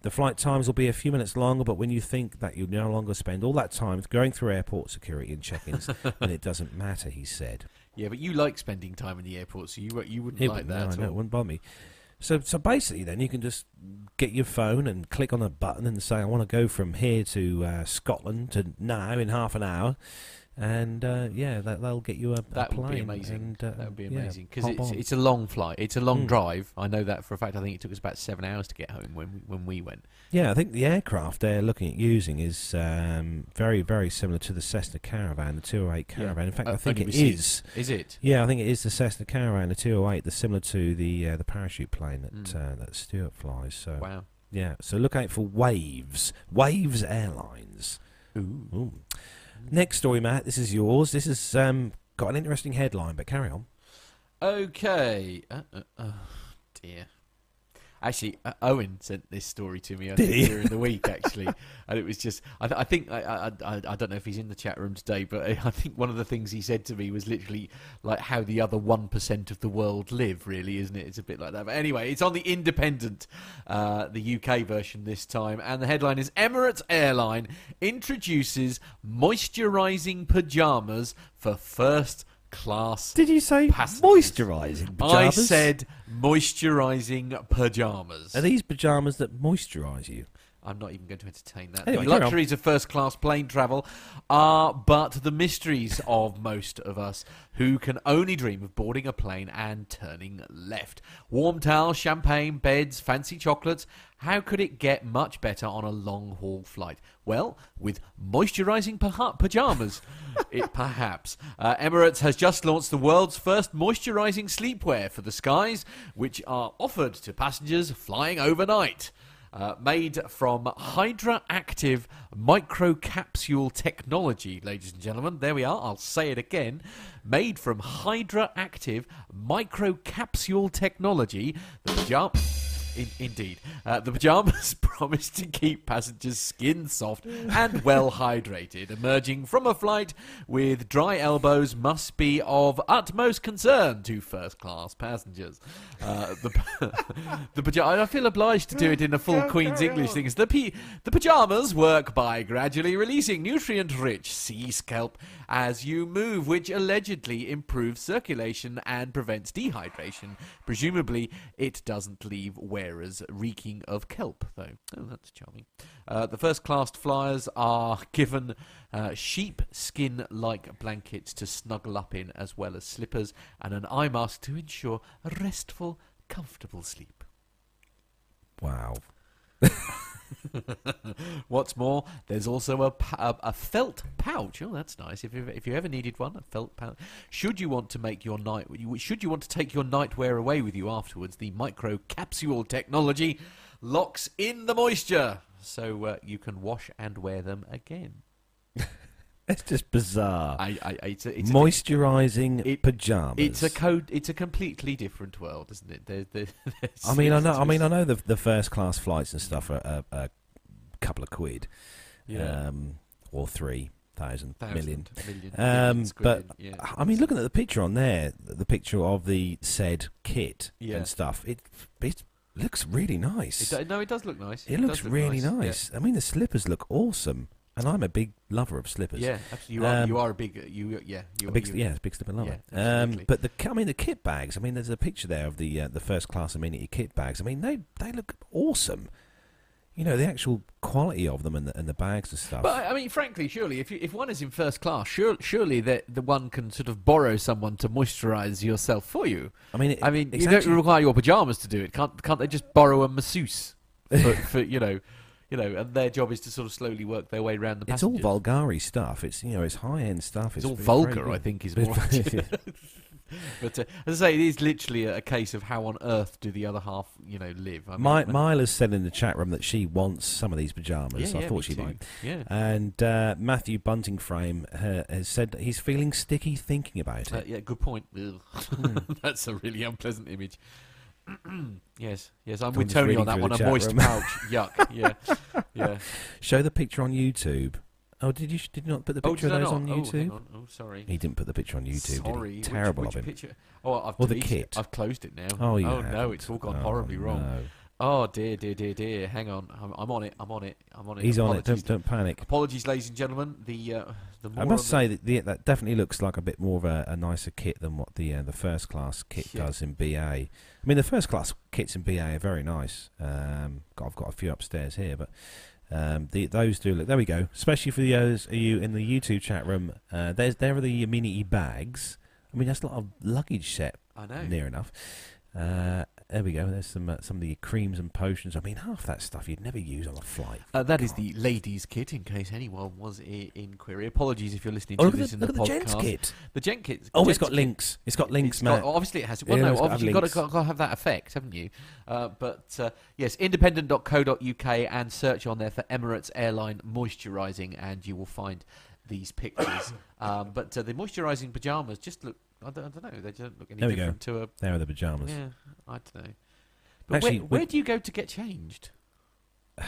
The flight times will be a few minutes longer, but when you think that you no longer spend all that time going through airport security and check-ins, then it doesn't matter, he said. Yeah, but you like spending time in the airport, so you you wouldn't It like that. no, at no, all. it wouldn't bother me. So, so basically, then you can just get your phone and click on a button and say, "I want to go from here to uh, Scotland to now in half an hour," and uh, yeah, that, that'll get you a, a That plane. would be amazing. And, uh, that would be amazing because hop it's on. it's a long flight. It's a long Mm. drive. I know that for a fact. I think it took us about seven hours to get home when we, when we went. yeah. I think the aircraft they're looking at using is um, very, very similar to the Cessna Caravan, the 208 Yeah. Caravan. In fact, Uh, I think it is. Is it? Yeah, I think it is the Cessna Caravan, the 208, the similar to the uh, the parachute plane that Mm. uh, that Stuart flies. So Wow. yeah, so look out for Waves, Waves Airlines. Ooh. Ooh. Next story, Matt. This is yours. This has um, got an interesting headline, but carry on. Okay. Uh, uh, oh dear. Actually, uh, Owen sent this story to me I Did think, he? during the week, actually, and it was just. I, th- I think I, I, I, I don't know if he's in the chat room today, but I think one of the things he said to me was literally like how the other one percent of the world live. Really, isn't it? It's a bit like that. But anyway, it's on the Independent, uh, the UK version this time, and the headline is Emirates Airline introduces moisturising pajamas for first class Did you say Passengers. moisturising I pajamas? said moisturising pajamas. Are these pajamas that moisturise you? I'm not even going to entertain that. Anyway, the luxuries of first class plane travel are but the mysteries of most of us who can only dream of boarding a plane and turning left. Warm towels, champagne, beds, fancy chocolates. How could it get much better on a long haul flight? Well, with moisturising pa- pajamas. it perhaps. Uh, Emirates has just launched the world's first moisturising sleepwear for the skies, which are offered to passengers flying overnight. Uh, made from Hydra Active microcapsule technology, ladies and gentlemen. There we are. I'll say it again. Made from Hydra Active microcapsule technology, the pajama. In, indeed. Uh, the pyjamas promise to keep passengers' skin soft and well hydrated. Emerging from a flight with dry elbows must be of utmost concern to first class passengers. Uh, the the I feel obliged to do it in a full Queen's English thing. The, the pyjamas work by gradually releasing nutrient rich sea scalp as you move, which allegedly improves circulation and prevents dehydration. Presumably, it doesn't leave wearers reeking of kelp, though. Oh, that's charming. Uh, the first class flyers are given uh, sheep skin like blankets to snuggle up in, as well as slippers and an eye mask to ensure a restful, comfortable sleep. Wow. What's more, there's also a, a, a felt pouch. Oh, that's nice. If you, if you ever needed one, a felt pouch. Should you want to make your night, should you want to take your nightwear away with you afterwards, the micro capsule technology locks in the moisture, so uh, you can wash and wear them again. It's just bizarre. I, I, it's a, it's a, Moisturising it- pajamas. it's a code. It's a completely different world, isn't it? There, there, I mean, I know. I mean, I know the the first class flights and stuff are a, a couple of quid, yeah, um, or three thousand thousand, million. million, Um, million but yeah. I mean, looking at the picture on there, the picture of the said kit Yeah. and stuff, it it looks really nice. It, no, it does look nice. It looks does look really Yeah. nice. I mean, the slippers look awesome, and I'm a big lover of slippers. Yeah, absolutely. You are, Um, you are a big. You yeah. You, are A big, you, yeah, big slipper lover. Yeah, um, but the, I mean, the kit bags. I mean, there's a picture there of the uh, the first class amenity kit bags. I mean, they they look awesome. You know, the actual quality of them and the, and the bags and stuff. But I mean, frankly, surely, if you, if one is in first class, sure, surely the the one can sort of borrow someone to moisturise yourself for you. I mean, it, I mean, it's you don't require your pajamas to do it. Can't can't they just borrow a masseuse for, for you know, you know, and their job is to sort of slowly work their way around the It's all. Bulgari stuff. It's you know, it's high end stuff. It's all vulgar. I think, is more. but uh, as I say, it is literally a, case of how on earth do the other half, you know, live. I mean, My, Mila's said in the chat room that she wants some of these pajamas. yeah, I yeah, thought she too. might. Yeah. And uh, Matthew Bunting Frame uh, has said that he's feeling sticky thinking about Uh, it. yeah, good point. That's a really unpleasant image. yes, yes, I'm I'm with Tony on that one. A moist room. pouch. Yuck. Yeah, yeah. Show the picture on YouTube. Oh, did you did you not put the Oh, picture I of those on Oh, YouTube? on. Oh, sorry. He didn't put the picture on YouTube. Sorry. Did Which-? Terrible which, of him. picture? Oh, I've Or the deleted it. kit. I've closed it now. Oh, Oh no, it's all gone Oh, horribly wrong. no. Oh dear, dear, dear, dear. Hang on, I'm, I'm on it. I'm on it. I'm on it. He's on it. Don't, don't panic. Apologies, ladies and gentlemen. The uh, the I must say that the, that definitely looks like a bit more of a, a nicer kit than what the uh, the first class kit Yeah. does in BA. I mean, the first class kits in BA are very nice. Um, got- I've got a few upstairs here, but um, the, those do look. There we go. Especially for those of you in the YouTube chat room. Uh, there's there are the mini bags. I mean, that's a lot of luggage set I know. near enough. Uh, there we go. There's some uh, some of the creams and potions. I mean, half that stuff you'd never use on a flight. Uh, that is the ladies' kit, in case anyone was i- in query. Apologies if you're listening Oh, to this the, in the the podcast. gents kit. The gent kit. Oh, it's got kit- links. It's got links, It's got- Matt. obviously, it has. Well, Yeah, no, obviously, you've got to, got, got to have that effect, haven't you? Uh, but uh, yes, independent.co.uk and search on there for Emirates Airline moisturising, and you will find these pictures. um, but uh, the moisturising pajamas just look. I don't, I don't know. They don't look any There we go. different to a. There are the pajamas. Yeah, I don't know. But Actually, where, we- where do you go to get changed?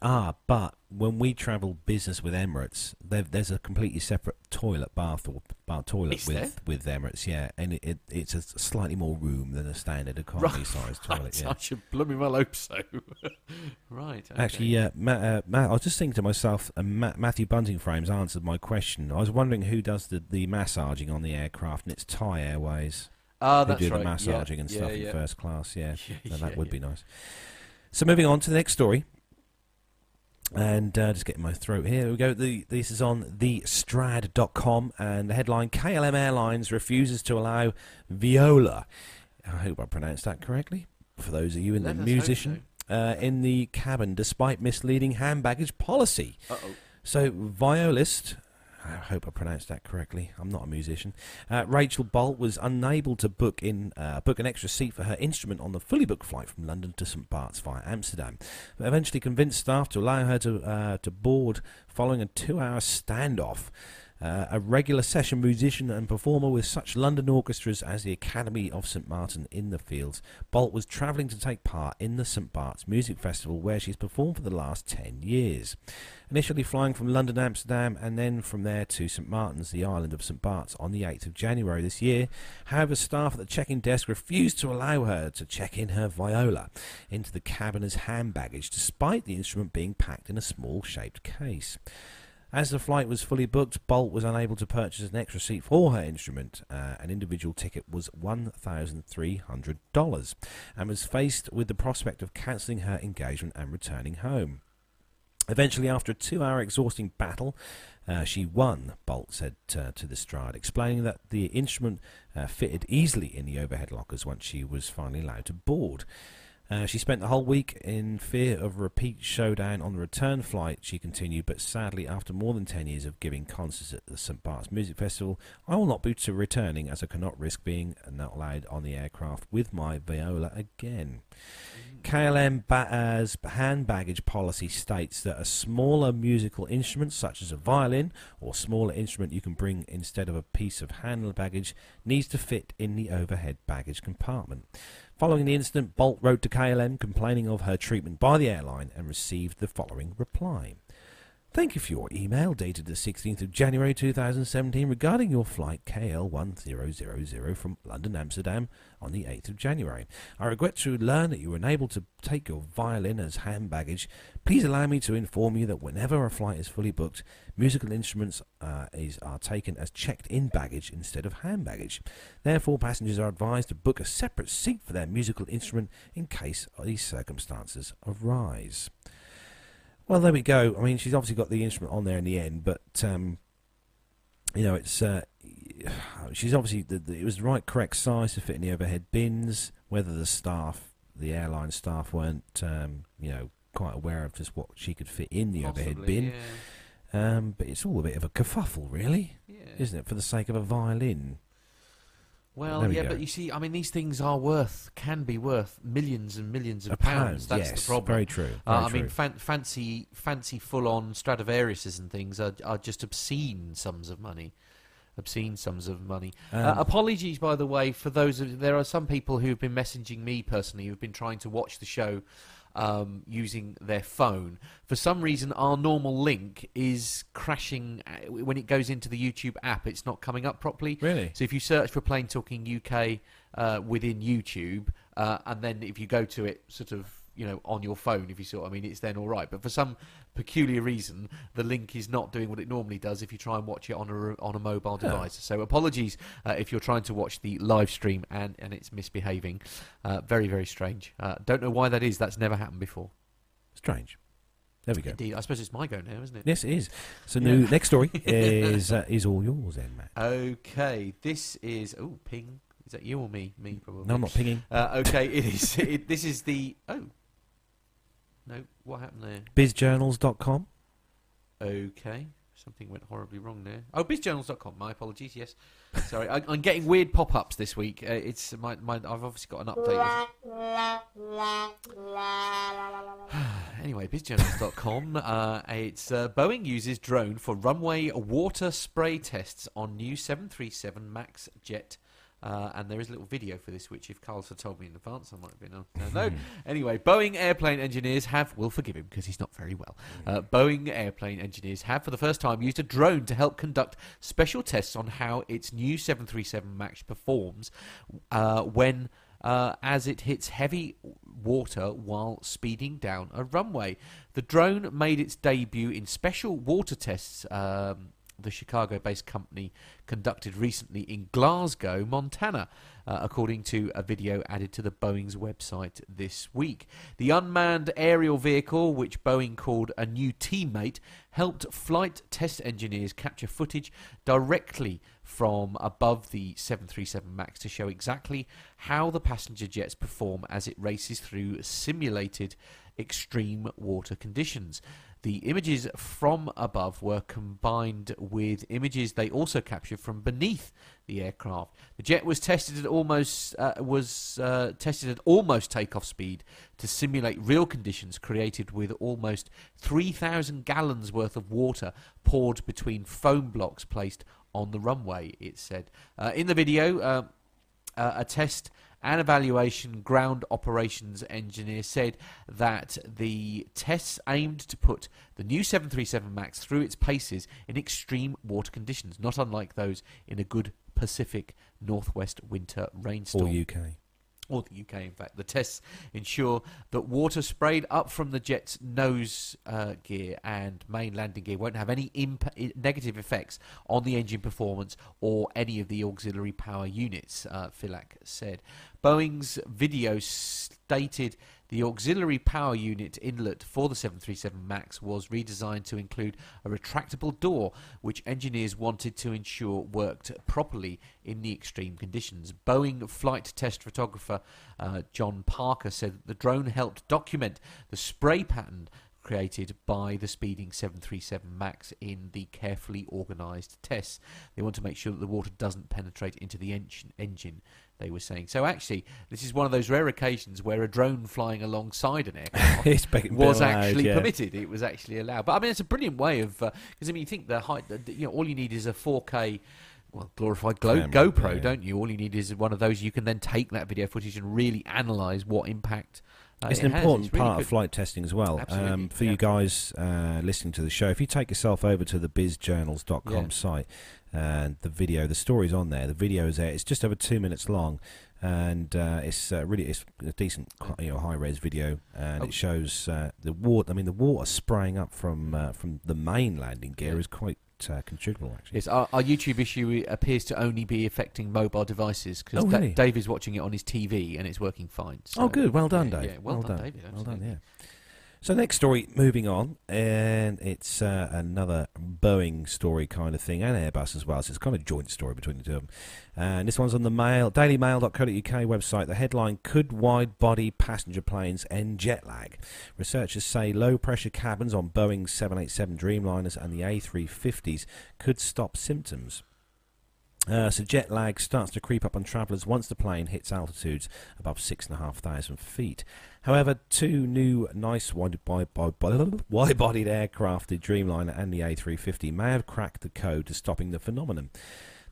Ah, but when we travel business with Emirates, there's a completely separate toilet bath or bar toilet Is with there? with Emirates. Yeah, and it, it it's a slightly more room than a standard economy sized toilet. Right, Yeah. I should blooming well hope so. right. Okay. Actually, yeah, Matt, uh, Matt, I was just thinking to myself, uh, Matt, Matthew Bunting Frames answered my question. I was wondering who does the, the massaging on the aircraft, and it's Thai Airways Ah, who that's do right. the massaging yeah, and stuff yeah. in first class. Yeah, No, that would be nice. So moving on to the next story, and uh, just getting my throat here. Here we go. The, this is on thestrad.com, and the headline: KLM Airlines refuses to allow Viola. I hope I pronounced that correctly. For those of you in the musician, uh, in the cabin, despite misleading hand baggage policy. Uh-oh. So, violist, I hope I pronounced that correctly. I'm not a musician. Uh, Rachel Bolt was unable to book in uh, book an extra seat for her instrument on the fully booked flight from London to St Bart's via Amsterdam. But eventually convinced staff to allow her to uh, to board following a two-hour standoff. Uh, a regular session musician and performer with such London orchestras as the Academy of St Martin in the Fields, Bolt was travelling to take part in the St Bart's Music Festival where she's performed for the last 10 years. Initially flying from London Amsterdam and then from there to St Martin's, the island of St Bart's, on the 8th of January this year. However, staff at the check-in desk refused to allow her to check in her viola into the cabin as hand baggage, despite the instrument being packed in a small shaped case. As the flight was fully booked, Bolt was unable to purchase an extra seat for her instrument. Uh, an individual ticket was $1,300 and was faced with the prospect of cancelling her engagement and returning home. Eventually, after a two hour exhausting battle, uh, she won, Bolt said uh, to the Strad, explaining that the instrument uh, fitted easily in the overhead lockers once she was finally allowed to board. Uh, she spent the whole week in fear of a repeat showdown on the return flight, she continued, but sadly, after more than 10 years of giving concerts at the St. Bart's Music Festival, I will not be to returning as I cannot risk being not allowed on the aircraft with my viola again. KLM Ba's hand baggage policy states that a smaller musical instrument, such as a violin or smaller instrument you can bring instead of a piece of hand baggage, needs to fit in the overhead baggage compartment. Following the incident, Bolt wrote to KLM complaining of her treatment by the airline and received the following reply. Thank you for your email dated the 16th of January 2017 regarding your flight KL1000 from London Amsterdam on the 8th of January. I regret to learn that you were unable to take your violin as hand baggage. Please allow me to inform you that whenever a flight is fully booked, musical instruments uh, is, are taken as checked-in baggage instead of hand baggage. Therefore, passengers are advised to book a separate seat for their musical instrument in case these circumstances arise. Well, there we go. I mean, she's obviously got the instrument on there in the end, but um, you know, it's uh, she's obviously the, the, it was the right correct size to fit in the overhead bins. Whether the staff, the airline staff, weren't um, you know quite aware of just what she could fit in the overhead bin. Yeah. Um, but it's all a bit of a kerfuffle, really, yeah. isn't it? For the sake of a violin. Well, There we yeah, go. but you see, I mean, these things are worth, can be worth millions and millions of pounds. pound, That's yes, the problem. very true. Uh, very I mean, fan- fancy, fancy, full-on Stradivariuses and things are, are just obscene sums of money. Obscene sums of money. uh, Um, apologies, by the way, for those. Of, there are some people who have been messaging me personally who've been trying to watch the show um, using their phone. For some reason, our normal link is crashing uh, when it goes into the YouTube app. It's not coming up properly. Really? So if you search for Plane Talking UK uh, within YouTube, uh, and then if you go to it, sort of, you know, on your phone, if you see what I mean, it's then all right. But for some peculiar reason, the link is not doing what it normally does if you try and watch it on a on a mobile device. So apologies uh, if you're trying to watch the live stream and and it's misbehaving. Uh, very very strange. Uh, don't know why that is. That's never happened before. Strange. There we go. Indeed, I suppose it's my go now, isn't it? Yes, it is. So, Yeah. new next story is uh, is all yours, then, Matt. Okay, this is oh ping. Is that you or me? Me probably. No, I'm not pinging. Uh, okay, it is. It, this is the. Oh. No, what happened there? Bizjournals.com. Okay, something went horribly wrong there. Oh, bizjournals.com. My apologies. Yes, sorry. I, I'm getting weird pop-ups this week. Uh, it's my, my. I've obviously got an update. anyway, bizjournals.com. Uh, it's uh, Boeing uses drone for runway water spray tests on new 737 Max jet. Uh, and there is a little video for this, which if Carl's had told me in advance, I might have been on. No, no. Anyway, Boeing airplane engineers have, we'll forgive him because he's not very well. Uh, Boeing airplane engineers have, for the first time, used a drone to help conduct special tests on how its new 737 MAX performs uh, when. Uh, as it hits heavy water while speeding down a runway. The drone made its debut in special water tests um, the Chicago based company conducted recently in Glasgow, Montana, uh, according to a video added to the Boeing's website this week. The unmanned aerial vehicle, which Boeing called a new teammate, helped flight test engineers capture footage directly from above the 737 MAX to show exactly how the passenger jets perform as it races through simulated extreme water conditions. The images from above were combined with images they also captured from beneath the aircraft. The jet was tested at almost uh, was uh, tested at almost takeoff speed to simulate real conditions created with almost 3,000 gallons worth of water poured between foam blocks placed on the runway. It said uh, in the video. Uh, uh, a test and evaluation ground operations engineer said that the tests aimed to put the new 737 MAX through its paces in extreme water conditions, not unlike those in a good Pacific Northwest winter rainstorm Or UK. or the UK, in fact. The tests ensure that water sprayed up from the jet's nose uh, gear and main landing gear won't have any imp- negative effects on the engine performance or any of the auxiliary power units, uh, said. Boeing's video stated the auxiliary power unit inlet for the 737 MAX was redesigned to include a retractable door, which engineers wanted to ensure worked properly in the extreme conditions. Boeing flight test photographer uh, John Parker said that the drone helped document the spray pattern created by the speeding 737 MAX in the carefully organised tests. They want to make sure that the water doesn't penetrate into the engine, engine, they were saying. So actually, this is one of those rare occasions where a drone flying alongside an aircraft was allowed, actually yeah. permitted. It was actually allowed. But I mean, it's a brilliant way of because I mean, you think the height. the- You know, all you need is a 4K. Well, glorified Glo- Camera, GoPro, yeah. don't you? All you need is one of those. You can then take that video footage and really analyse what impact. Uh, it's it an has. important It's really part good. of flight testing as well. Um, for yeah. you guys uh, listening to the show, if you take yourself over to the bizjournals.com Yeah. site and the video, the story's on there. The video is there. It's just over two minutes long, and uh, it's uh, really it's a decent, you know, high res video, and Oh. it shows uh, the water. I mean, the water spraying up from uh, from the main landing gear Yeah. is quite uh, considerable, actually. Yes, our, our YouTube issue appears to only be affecting mobile devices because Oh, really? Dave is watching it on his TV and it's working fine. So, oh, good. Well done, yeah, Dave. Yeah, well, done, David. Well done. Yeah. So next story, moving on, and it's uh, another Boeing story kind of thing, and Airbus as well. So it's kind of a joint story between the two of them. And this one's on the Mail, DailyMail.co.uk website. The headline: Could wide-body passenger planes end jet lag? Researchers say low-pressure cabins on Boeing 787 Dreamliners and the A350s could stop symptoms. Uh, so jet lag starts to creep up on travellers once the plane hits altitudes above six and a half thousand feet. However, two new nice wide-bodied aircraft, the Dreamliner and the A350, may have cracked the code to stopping the phenomenon.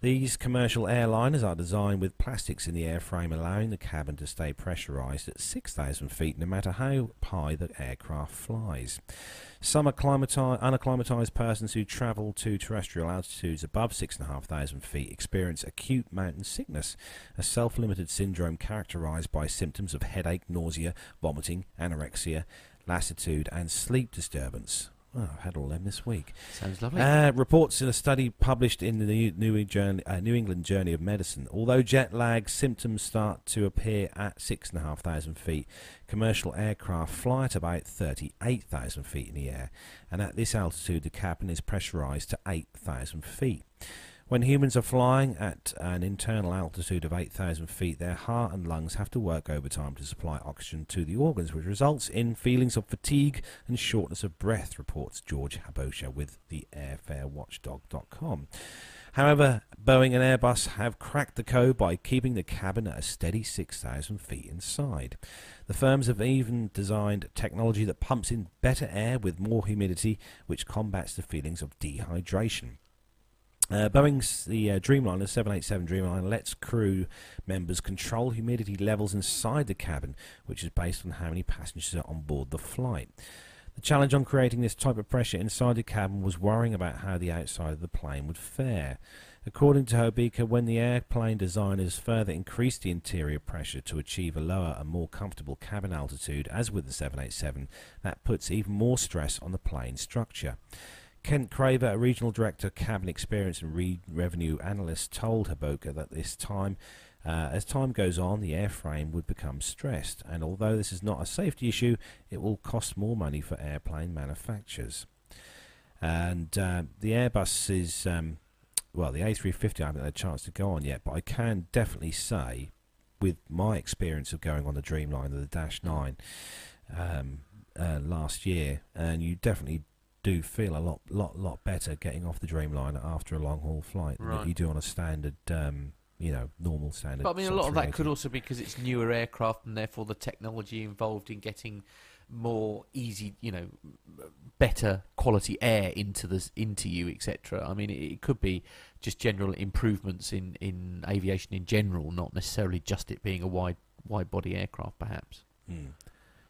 These commercial airliners are designed with plastics in the airframe, allowing the cabin to stay pressurized at 6,000 feet no matter how high the aircraft flies. Some unacclimatized persons who travel to terrestrial altitudes above 6,500 feet experience acute mountain sickness, a self limited syndrome characterized by symptoms of headache, nausea, vomiting, anorexia, lassitude, and sleep disturbance. Oh, I've had all them this week. Sounds lovely. Uh, reports in a study published in the New, New, Journey, uh, New, England Journey of Medicine. Although jet lag symptoms start to appear at 6,500 feet, commercial aircraft fly at about 38,000 feet in the air, and at this altitude, the cabin is pressurized to 8,000 feet. When humans are flying at an internal altitude of 8,000 feet, their heart and lungs have to work overtime to supply oxygen to the organs, which results in feelings of fatigue and shortness of breath, reports George Habosha with the airfarewatchdog.com. However, Boeing and Airbus have cracked the code by keeping the cabin at a steady 6,000 feet inside. The firms have even designed technology that pumps in better air with more humidity, which combats the feelings of dehydration. Uh, Boeing's the uh, Dreamliner 787 Dreamliner lets crew members control humidity levels inside the cabin, which is based on how many passengers are on board the flight. The challenge on creating this type of pressure inside the cabin was worrying about how the outside of the plane would fare. According to Habosha, when the airplane designers further increased the interior pressure to achieve a lower and more comfortable cabin altitude, as with the 787, that puts even more stress on the plane's structure. Kent Craver, a regional director, cabin experience and re- revenue analyst, told Haboka that this time, uh, as time goes on, the airframe would become stressed, and although this is not a safety issue, it will cost more money for airplane manufacturers. And uh, the Airbus is, um, well, the A350 I haven't had a chance to go on yet, but I can definitely say, with my experience of going on the Dreamliner, the Dash 9, um, uh, last year, and you definitely do feel a lot, lot, lot better getting off the Dreamliner after a long haul flight Right. than you do on a standard, um, you know, normal standard. But I mean, a lot of that could also be because it's newer aircraft, and therefore the technology involved in getting more easy, you know, better quality air into the into you, etc. I mean, it, it could be just general improvements in in aviation in general, not necessarily just it being a wide wide body aircraft, perhaps. Mm.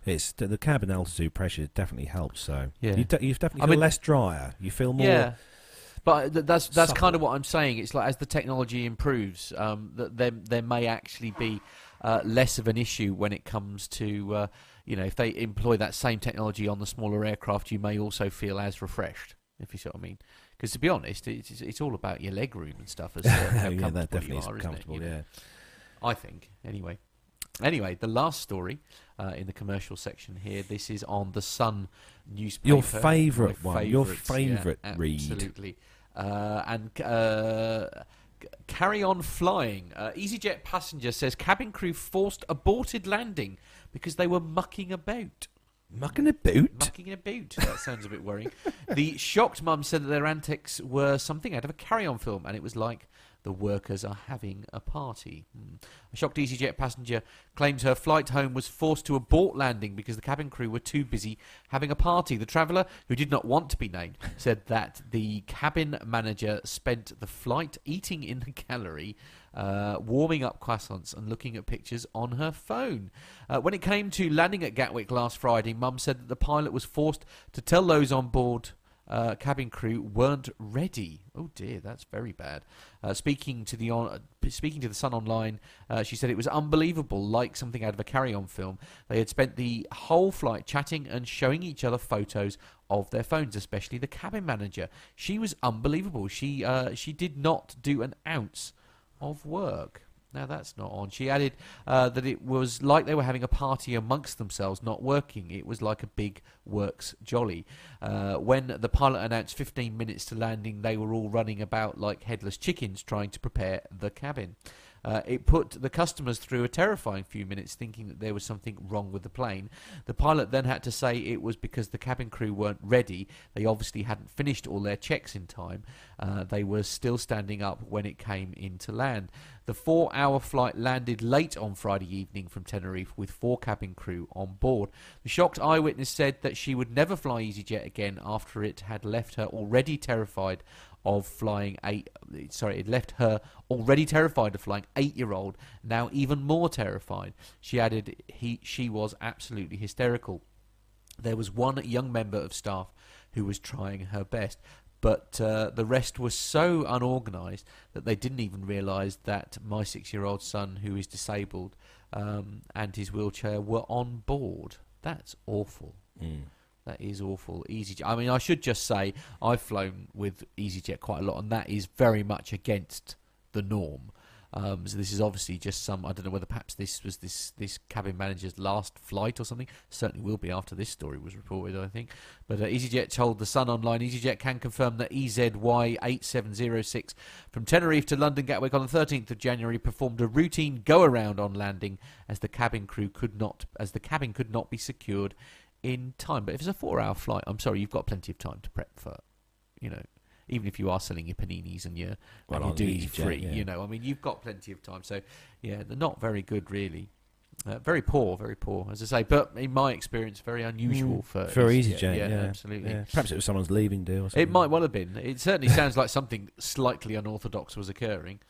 It's the, the cabin altitude pressure definitely helps. So Yeah. you, de- you definitely I feel mean- less drier. You feel more. Yeah. But that's that's supple. kind of what I'm saying. It's like as the technology improves, um, that there there may actually be uh, less of an issue when it comes to uh, you know if they employ that same technology on the smaller aircraft, you may also feel as refreshed. If you see what I mean. Because to be honest, it's, it's- all about your leg room and stuff. As to how yeah, comfortable that definitely you is are, it, comfortable. you know? Yeah. I think, anyway. Anyway, the last story uh, in the commercial section here. This is on the Sun newspaper. Your favourite one, your favourites, yeah, favourite read. Absolutely. Uh, and uh, carry on flying. Uh, EasyJet passenger says cabin crew forced aborted landing because they were mucking about. Mucking a boot. Mucking about. That sounds a bit worrying. the shocked mum said that their antics were something out of a carry-on film, and it was like the workers are having a party. Hmm. A shocked EasyJet passenger claims her flight home was forced to abort landing because the cabin crew were too busy having a party. The traveller, who did not want to be named, said that the cabin manager spent the flight eating in the gallery, uh, warming up croissants and looking at pictures on her phone. Uh, when it came to landing at Gatwick last Friday, Mum said that the pilot was forced to tell those on board uh, cabin crew weren't ready. Oh dear, that's very bad. Uh, speaking to the on, speaking to the Sun online, uh, she said it was unbelievable, like something out of a carry-on film. They had spent the whole flight chatting and showing each other photos of their phones, especially the cabin manager. She was unbelievable. She uh, she did not do an ounce of work. Now that's not on. She added uh, that it was like they were having a party amongst themselves, not working. It was like a big works jolly. Uh, when the pilot announced 15 minutes to landing, they were all running about like headless chickens trying to prepare the cabin. Uh, it put the customers through a terrifying few minutes thinking that there was something wrong with the plane. The pilot then had to say it was because the cabin crew weren't ready. They obviously hadn't finished all their checks in time. Uh, they were still standing up when it came into land. The four hour flight landed late on Friday evening from Tenerife with four cabin crew on board. The shocked eyewitness said that she would never fly EasyJet again after it had left her already terrified of flying eight sorry it left her already terrified of flying eight year old now even more terrified. She added he she was absolutely hysterical. There was one young member of staff who was trying her best but uh, the rest was so unorganized that they didn't even realize that my six year old son who is disabled um, and his wheelchair were on board. That's awful. Mm. That is awful. EasyJet. I mean, I should just say I've flown with EasyJet quite a lot, and that is very much against the norm. Um, so this is obviously just some. I don't know whether perhaps this was this this cabin manager's last flight or something. Certainly will be after this story was reported, I think. But uh, EasyJet told the Sun online, EasyJet can confirm that EZY 8706 from Tenerife to London Gatwick on the 13th of January performed a routine go around on landing as the cabin crew could not as the cabin could not be secured in time. But if it's a four-hour flight, I'm sorry, you've got plenty of time to prep for, you know, even if you are selling your paninis and your Well, and your free, yeah. you know, I mean, you've got plenty of time. So, yeah, they're not very good, really. Uh, very poor, very poor, as I say. But in my experience, very unusual for Mm. for EasyJet. EasyJet. Yeah, Yeah, absolutely. yeah. Perhaps it was someone's leaving deal. or something. It might well have been. It certainly sounds like something slightly unorthodox was occurring.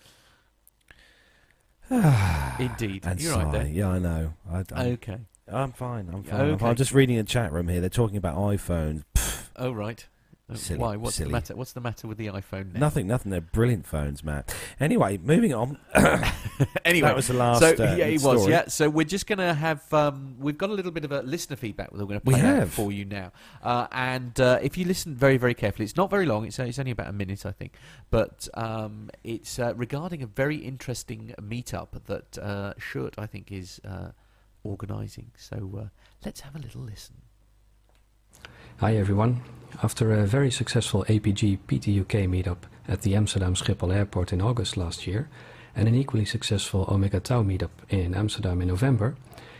Indeed, And you're right there. Yeah, I know. I, Okay. I'm fine. I'm fine. I'm, Okay. I'm just reading a chat room here. They're talking about iPhones. Pff, Oh right. Uh, Silly, Why? What's silly. the matter? What's the matter with the iPhone now? nothing, nothing. They're brilliant phones, Matt. Anyway, moving on. anyway, that was the last. so uh, yeah, it was. Yeah, so we're just going to have. Um, we've got a little bit of a listener feedback that we're going to play out have. for you now. Uh, and uh, if you listen very, very carefully, it's not very long. It's, uh, it's only about a minute, I think. But um, it's uh, regarding a very interesting meetup that uh, I think, is uh, organising. So uh, let's have a little listen. Hi everyone. After a very successful APG PTUK meetup at the Amsterdam Schiphol Airport in August last year, and an equally successful Omega Tau meetup in Amsterdam in November,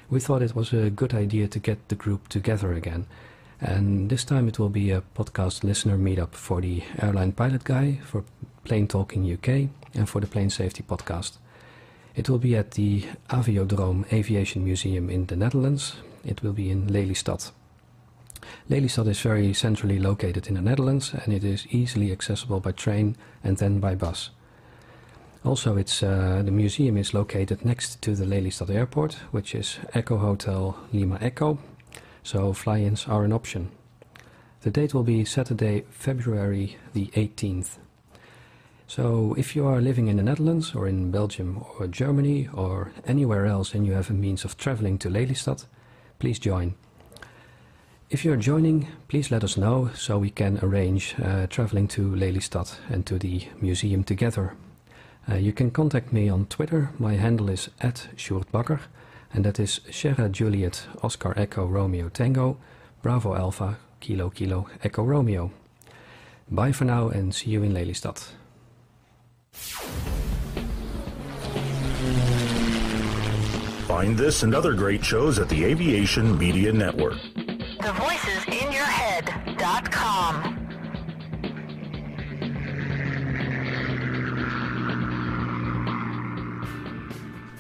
we thought it was a good idea to get the group together again. And this time it will be a podcast listener meetup for the Airline Pilot Guy, for Plane Talking UK, and for the Plane Safety Podcast. It will be at the Aviodrome Aviation Museum in the Netherlands. It will be in Lelystad. Lelystad is very centrally located in the Netherlands and it is easily accessible by train and then by bus. Also, it's, uh, the museum is located next to the Lelystad airport, which is Echo Hotel Lima Echo, so fly-ins are an option. The date will be Saturday, February the 18th. So, if you are living in the Netherlands or in Belgium or Germany or anywhere else and you have a means of traveling to Lelystad, please join. If you're joining, please let us know so we can arrange uh, traveling to Lelystad and to the museum together. Uh, you can contact me on Twitter. My handle is at Sjoerd and that is Sierra Juliet Oscar Echo Romeo Tango Bravo Alpha Kilo Kilo Echo Romeo. Bye for now and see you in Lelystad. Find this and other great shows at the Aviation Media Network. The voicesinyourhead.com.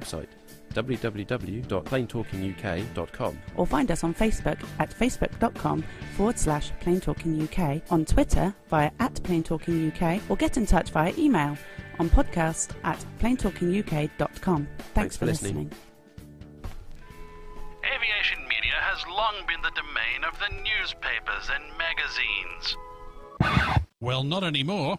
www.planetalkinguk.com. Or find us on Facebook at facebook.com forward slash planetalkinguk, on Twitter via at planetalkinguk, or get in touch via email on podcast at planetalkinguk.com. Thanks, Thanks for for listening. listening. Aviation media has long been the domain of the newspapers and magazines. Well, not anymore.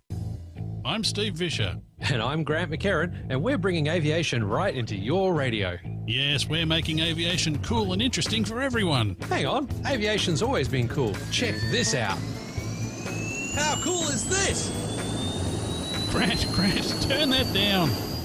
I'm Steve Visscher, And I'm Grant McHerron, and we're bringing aviation right into your radio. Yes, we're making aviation cool and interesting for everyone. Hang on, aviation's always been cool. Check this out. How cool is this? Grant, Grant, turn that down.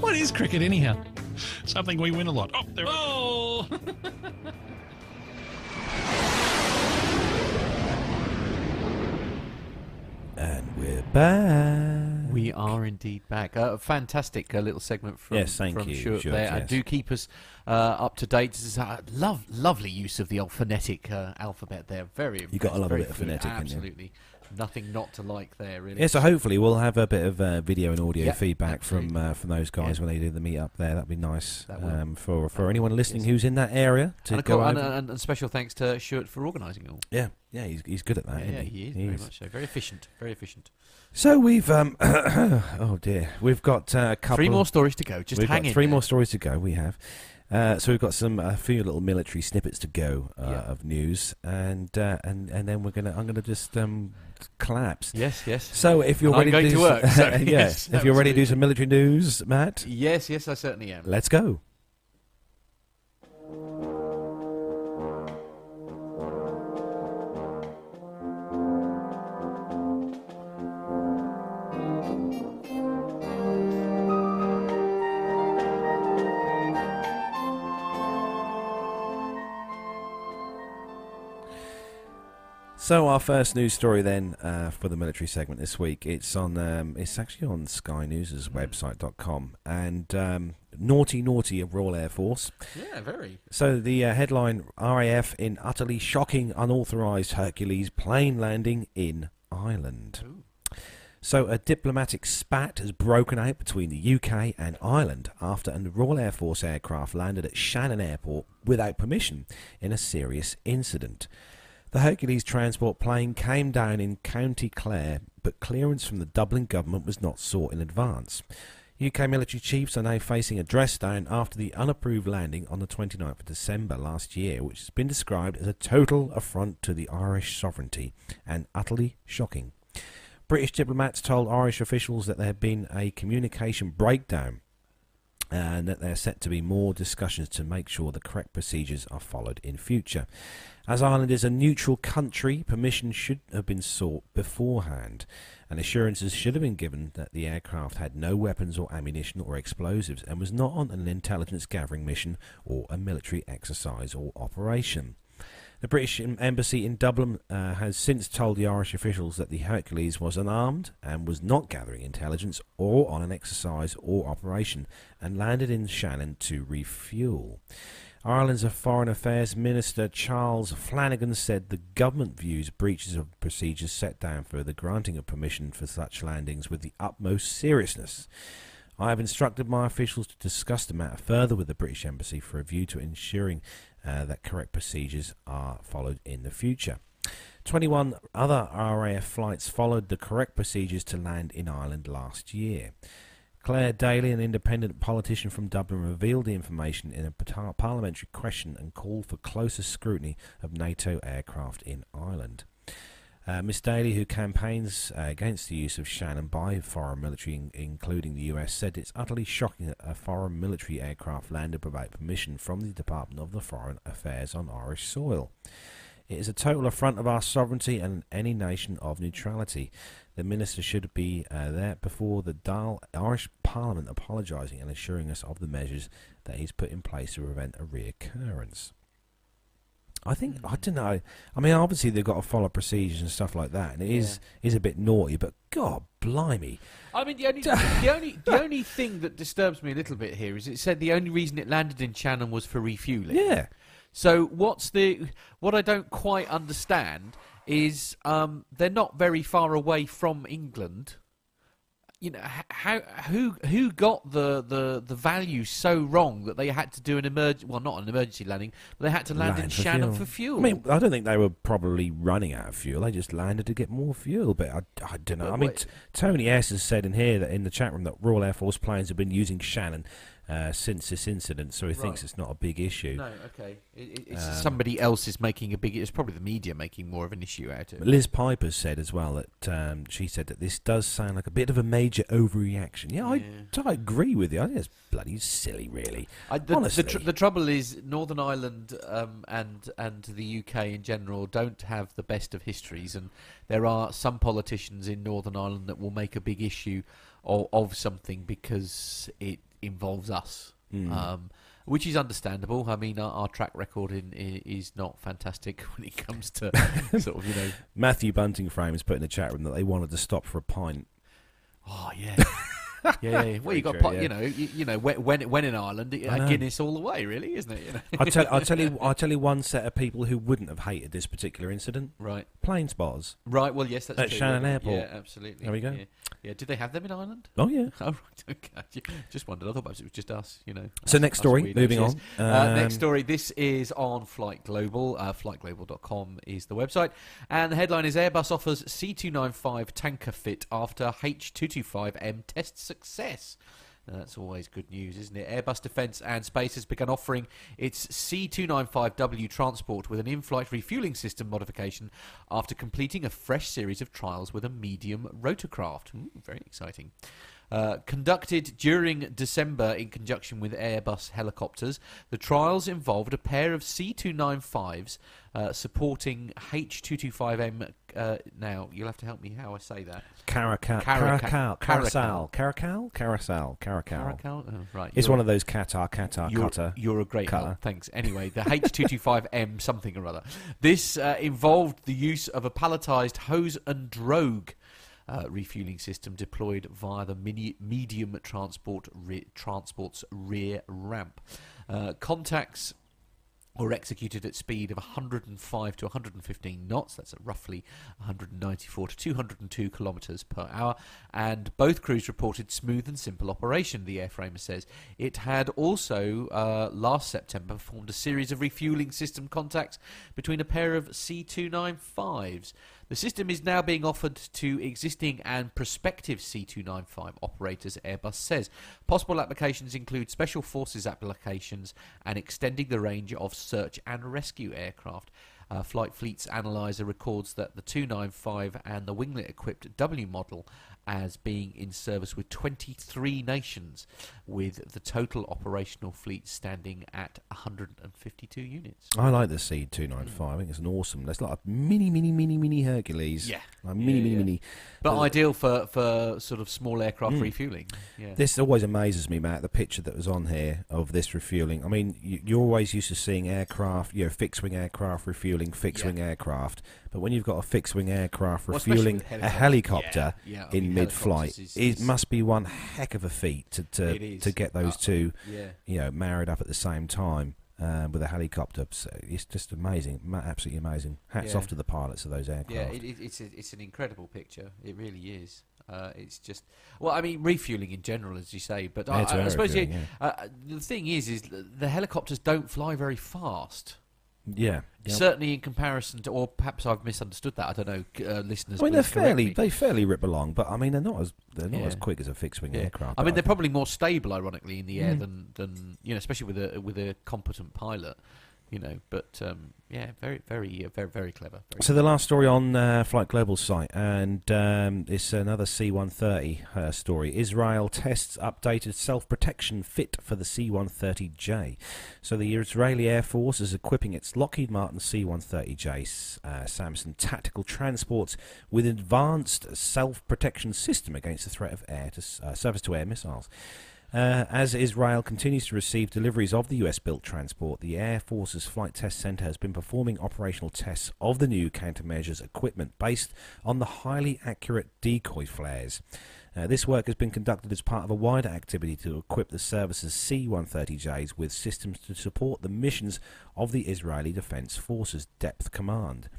what is cricket, anyhow? Something we win a lot. Oh, there Oh! And we're back. We are indeed back. Uh, a fantastic uh, little segment from, Yes, thank from you, Stuart Stuart, there. And yes. do keep us uh, up to date. This is a love, lovely use of the old phonetic uh, alphabet there. Very You gotta love a very bit of fluent. phonetic, haven't you? Absolutely. Nothing not to like there, really. Yeah, so hopefully we'll have a bit of uh, video and audio Yeah, feedback from uh, from those guys Yeah. when they do the meet up there. That'd be nice That um, for for That anyone listening who's in that area to and, go and, and, and special thanks to Stuart for organising it all. yeah, yeah, he's he's good at that. yeah, isn't yeah, he? he is very much so. Very efficient. Very efficient. So we've um oh dear, we've got uh, a couple. Three more stories to go. Just we've hang got in three there. more stories to go. We have. Uh, so we've got some a few little military snippets to go uh, Yeah. of news, and uh, and and then we're gonna I'm gonna just um, collapse. Yes, yes. So if you're ready to, to do work, so yeah, yes, if you're ready to do some military news, Matt, Yes, yes, I certainly am. let's go. So our first news story then uh, for the military segment this week. It's on. Um, it's actually on Sky News' website.com and um, naughty naughty of Royal Air Force. Yeah, very. So the uh, headline: RAF in utterly shocking unauthorised Hercules plane landing in Ireland. So a diplomatic spat has broken out between the UK and Ireland after a Royal Air Force aircraft landed at Shannon Airport without permission in a serious incident. The Hercules transport plane came down in County Clare, but clearance from the Dublin government was not sought in advance. UK military chiefs are now facing a dress down after the unapproved landing on the 29th of December last year, which has been described as a total affront to the Irish sovereignty and utterly shocking. British diplomats told Irish officials that there had been a communication breakdown and that there are set to be more discussions to make sure the correct procedures are followed in future. As Ireland is a neutral country, permission should have been sought beforehand, and assurances should have been given that the aircraft had no weapons or ammunition or explosives and was not on an intelligence gathering mission or a military exercise or operation. The British Embassy in Dublin uh, has since told the Irish officials that the Hercules was unarmed and was not gathering intelligence or on an exercise or operation and landed in Shannon to refuel. Ireland's Foreign Affairs Minister Charles Flanagan said the government views breaches of procedures set down for the granting of permission for such landings with the utmost seriousness. I have instructed my officials to discuss the matter further with the British Embassy for a view to ensuring uh, that correct procedures are followed in the future. 21 other RAF flights followed the correct procedures to land in Ireland last year. Clare Daly, an independent politician from Dublin, revealed the information in a parliamentary question and called for closer scrutiny of NATO aircraft in Ireland. Uh, Miss Daly, who campaigns uh, against the use of Shannon by foreign military, in- including the US, said it's utterly shocking that a foreign military aircraft landed without permission from the Department of the Foreign Affairs on Irish soil. It is a total affront of our sovereignty and any nation of neutrality. The minister should be uh, there before the Dáil Irish Parliament apologising and assuring us of the measures that he's put in place to prevent a reoccurrence. I think I don't know. I mean, obviously they've got to follow procedures and stuff like that, and it is is a bit naughty. But God, blimey! I mean, the only the only the only thing that disturbs me a little bit here is it said the only reason it landed in Shannon was for refueling. Yeah. So what's the what I don't quite understand is um, they're not very far away from England. You know how who who got the, the, the value so wrong that they had to do an emerg well not an emergency landing but they had to land, in for Shannon fuel. for fuel. I mean, I don't think they were probably running out of fuel. They just landed to get more fuel. But I, I don't know. But I mean, t- Tony S has said in here that in the chat room that Royal Air Force planes have been using Shannon uh, since this incident, so he thinks it's not a big issue. no, okay. It, it, it's Um, somebody else is making a big. It's probably the media making more of an issue out of it. Liz Piper said as well that um, she said that this does sound like a bit of a major overreaction. Yeah, I, I agree with you. I think it's bloody silly, really. I, the, Honestly, the, tr- the trouble is Northern Ireland um, and and the UK in general don't have the best of histories, and there are some politicians in Northern Ireland that will make a big issue of, of something because it involves us, Mm. um, which is understandable. I mean, our, our track record in, i is not fantastic when it comes to sort of you know. Matthew Bunting Frame has put in the chat room that they wanted to stop for a pint. Oh yeah. yeah, yeah. Well, you got true, yeah. you know, you, you know, when when when in Ireland, I a know. Guinness all the way, really, isn't it? You know? I tell, I tell you, I tell you one set of people who wouldn't have hated this particular incident. Right. Plane spotters. Right. Well, yes, that's at true, Shannon yeah. Airport. Yeah, absolutely. There we go. Yeah. yeah. Did they have them in Ireland? Oh yeah. Oh right. Okay. Just wondered. I thought perhaps it was just us. You know. So us- next story, moving on. Uh, next Um, story. This is on Flight Global. Uh, FlightGlobal.com is the website, and the headline is Airbus offers C295 tanker fit after H225M test success. Now, That's always good news, isn't it? Airbus Defence and Space has begun offering its C295W transport with an in flight refueling system modification after completing a fresh series of trials with a medium rotorcraft. Ooh, very exciting. Uh, conducted during December in conjunction with Airbus helicopters, the trials involved a pair of C295s uh, supporting H225M. Uh, now, you'll have to help me how I say that. Caracal, Caracal. Caracal, Caracal, Caracal. Caracal? Oh, right. It's one of those Qatar, Qatar, you're, Qatar. You're a great help. Thanks. Anyway, the H225M something or other. This uh, involved the use of a palletized hose and drogue uh, refueling system deployed via the mini- medium transport re- transport's rear ramp. Uh, contacts were executed at speed of 105 to 115 knots. That's at roughly 194 to 202 kilometres per hour. And both crews reported smooth and simple operation, the airframer says. It had also, uh, last September, performed a series of refueling system contacts between a pair of C295s. The system is now being offered to existing and prospective C295 operators, Airbus says. Possible applications include special forces applications and extending the range of search and rescue aircraft. Uh, Flight Fleet's analyzer records that the 295 and the winglet equipped W model as being in service with 23 nations, with the total operational fleet standing at 152 units. I like the C295. I think it's an awesome. That's like a mini, mini, mini, mini Hercules. Yeah. Like mini, Yeah, mini, yeah. mini. But Uh, ideal for, for sort of small aircraft Mm. refueling. Yeah. This always amazes me, Matt. The picture that was on here of this refueling. I mean, you, you're always used to seeing aircraft, you know, fixed-wing aircraft refueling fixed-wing aircraft. But when you've got a fixed-wing aircraft Well, refueling with a helicopter Yeah, yeah, in mean, helicopters is- it must be one heck of a feat to to, to get those Uh, two, yeah. you know, married up at the same time. Um, with a helicopter, so it's just amazing, absolutely amazing. Hats Yeah. off to the pilots of those aircraft. Yeah, it, it, it's a, it's an incredible picture. It really is. Uh, it's just well, I mean, refueling in general, as you say. But I, I, I suppose yeah, uh, the thing is, is the helicopters don't fly very fast. Yeah, yeah. Certainly in comparison to, or perhaps I've misunderstood that. I don't know, uh, listeners. I mean, they're fairly me. they fairly rip along, but I mean, they're not as they're not as quick as a fixed-wing Yeah. aircraft. I mean, they're probably more stable, ironically, in the air Mm. than, than you know, especially with a with a competent pilot. You know, but um, yeah, very, very, uh, very, very clever. Very So the last story on uh, Flight Global's site, and um, it's another C-130 uh, story. Israel tests updated self-protection fit for the C-130J. So the Israeli Air Force is equipping its Lockheed Martin C-130J uh, Samson tactical transports with advanced self-protection system against the threat of air to uh, surface-to-air missiles. Uh, as Israel continues to receive deliveries of the US built transport, the Air Force's Flight Test Center has been performing operational tests of the new countermeasures equipment based on the highly accurate decoy flares. Uh, this work has been conducted as part of a wider activity to equip the service's C 130Js with systems to support the missions of the Israeli Defense Forces Depth Command.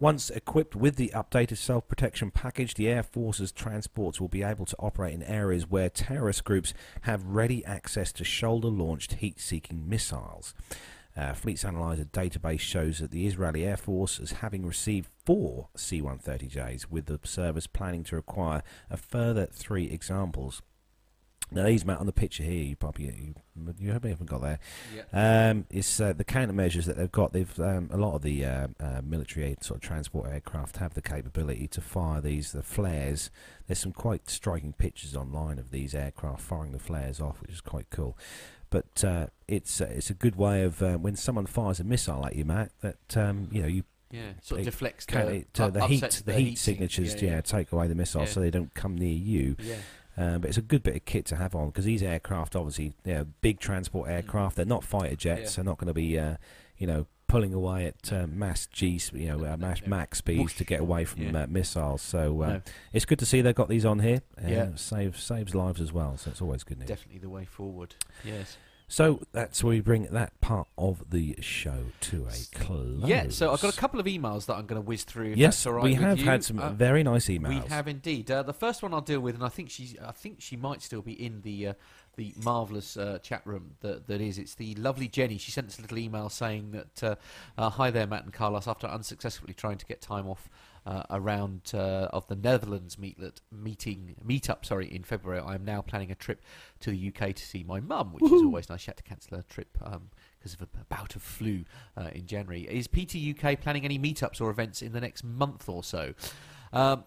Once equipped with the updated self protection package, the Air Force's transports will be able to operate in areas where terrorist groups have ready access to shoulder launched heat seeking missiles. Uh, Fleets Analyzer database shows that the Israeli Air Force is having received four C 130Js, with the service planning to acquire a further three examples. Now, these, Matt, on the picture here, you probably you, you haven't got there. Yeah. Um, it's uh, the countermeasures that they've got. They've um, a lot of the uh, uh, military aid sort of transport aircraft have the capability to fire these the flares. There's some quite striking pictures online of these aircraft firing the flares off, which is quite cool. But uh, it's uh, it's a good way of uh, when someone fires a missile at you, Matt. That um, you know you Yeah, sort of deflects the, it, uh, the heat the, heat heat signatures. Yeah, Yeah, yeah. take away the missiles Yeah. so they don't come near you. Yeah. Um, but it's a good bit of kit to have on because these aircraft, obviously, you know, big transport aircraft. They're not fighter jets. Mm. Yeah. They're not going to be, uh, you know, pulling away at uh, mass G, you know, uh, mass max speeds to get away from Yeah. uh, missiles. So uh, No. it's good to see they've got these on here. Yeah. saves saves lives as well. So it's always good news. Definitely the way forward. Yes. So that's where we bring that part of the show to a close. Yeah, so I've got a couple of emails that I'm going to whiz through. Yes, right we have you. had some Uh, very nice emails. We have indeed. Uh, the first one I'll deal with, and I think she's, I think she might still be in the uh, the marvelous uh, chat room that that is. It's the lovely Jenny. She sent us a little email saying that, uh, uh, "Hi there, Matt and Carlos. After unsuccessfully trying to get time off." Uh, around uh, of the Netherlands meetlet meeting meetup, sorry, in February. I am now planning a trip to the UK to see my mum, which is always nice. She had to cancel her trip because of a, a bout of flu uh, in January. Is PT UK planning any meetups or events in the next month or so? Um,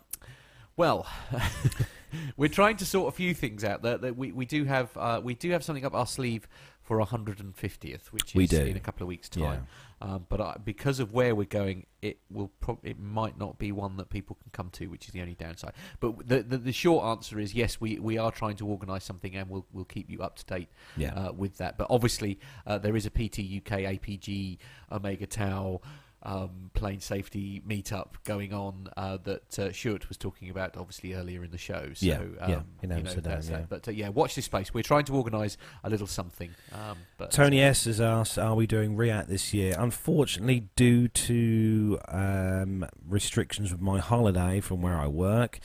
well, we're trying to sort a few things out. That, that we, we do have uh, we do have something up our sleeve for 150th, which We is do. in a couple of weeks' time. Um, but I, because of where we're going, it will prob- it might not be one that people can come to, which is the only downside. But the the, the short answer is yes, we, we are trying to organise something, and we'll we'll keep you up to date Yeah. uh, with that. But obviously, uh, there is a PT UK APG Omega Tau. Um, plane safety meetup going on uh, that uh, Stuart was talking about obviously earlier in the show. So, Yeah, um, yeah, in you know, Amsterdam, that. yeah. But uh, yeah, watch this space. We're trying to organise a little something. Um, but Tony S has asked, "Are we doing RIAT this year?" Unfortunately, due to um, restrictions with my holiday from where I work,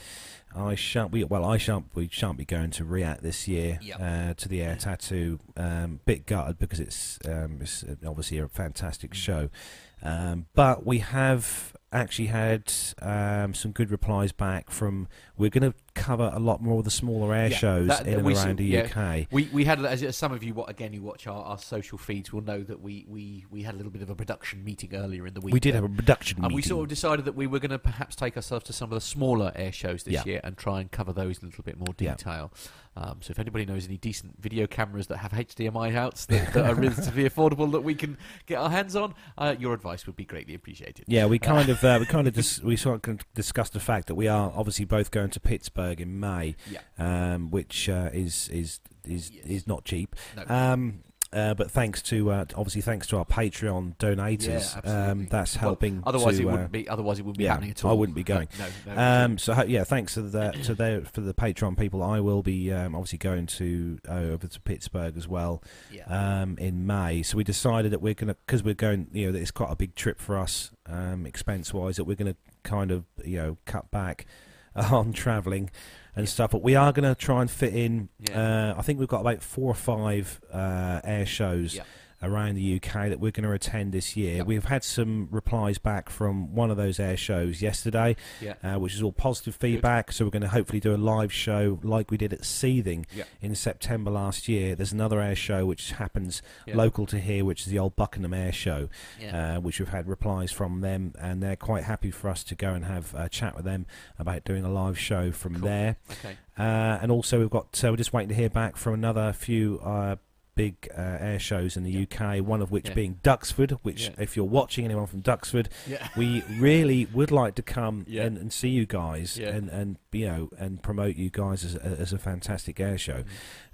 I shan't be. Well, I shan't. We shan't be going to RIAT this year Yep. uh, to the Air Tattoo. Um, bit gutted because it's, um, it's obviously a fantastic show, um, but we have actually had um, some good replies back from. We're going to cover a lot more of the smaller air Yeah, shows that- in and around saw- the yeah. UK. We we had as, some of you what again who watch our, our social feeds will know that we, we, we had a little bit of a production meeting earlier in the week. We did have a production and we sort of decided that we were going to perhaps take ourselves to some of the smaller air shows this Yeah. year and try and cover those in a little bit more detail. Um, so if anybody knows any decent video cameras that have HDMI outs that, that are relatively affordable that we can get our hands on, uh, your advice would be greatly appreciated. Yeah, we kind of uh, we kind of dis- we sort of discussed the fact that we are obviously both going to Pittsburgh in May, Yeah. um, which uh, is is is is not cheap. No. Um, uh, but thanks to uh, obviously thanks to our Patreon donators, Yeah, um, that's Well, helping. otherwise to, it uh, wouldn't be. Otherwise it wouldn't be yeah, happening at all. I wouldn't be going. no, no, um, so yeah, thanks to the to their for the Patreon people. I will be um, obviously going to uh, over to Pittsburgh as well Yeah. um, in May. So we decided that we're gonna because we're going. You know, it's quite a big trip for us um, expense wise. That we're gonna kind of you know cut back on travelling and stuff. But we are going to try and fit in. Yeah. Uh, I think we've got about four or five uh, air shows Yeah. Around the UK that we're going to attend this year. Yep. We've had some replies back from one of those air shows yesterday, Yeah. uh, which is all positive feedback. So we're going to hopefully do a live show like we did at Seething Yep. in September last year. There's another air show which happens Yeah. local to here, which is the old Buckingham Air Show, uh, which we've had replies from them, and they're quite happy for us to go and have a chat with them about doing a live show from Cool. there. Okay. Uh, and also, we've got uh, we're just waiting to hear back from another few uh, big uh, air shows in the UK. One of which Yeah. being Duxford. Which, Yeah. if you're watching anyone from Duxford, Yeah. we really would like to come Yeah. and, and see you guys Yeah. and, and you know, and promote you guys as, a- as a fantastic air show.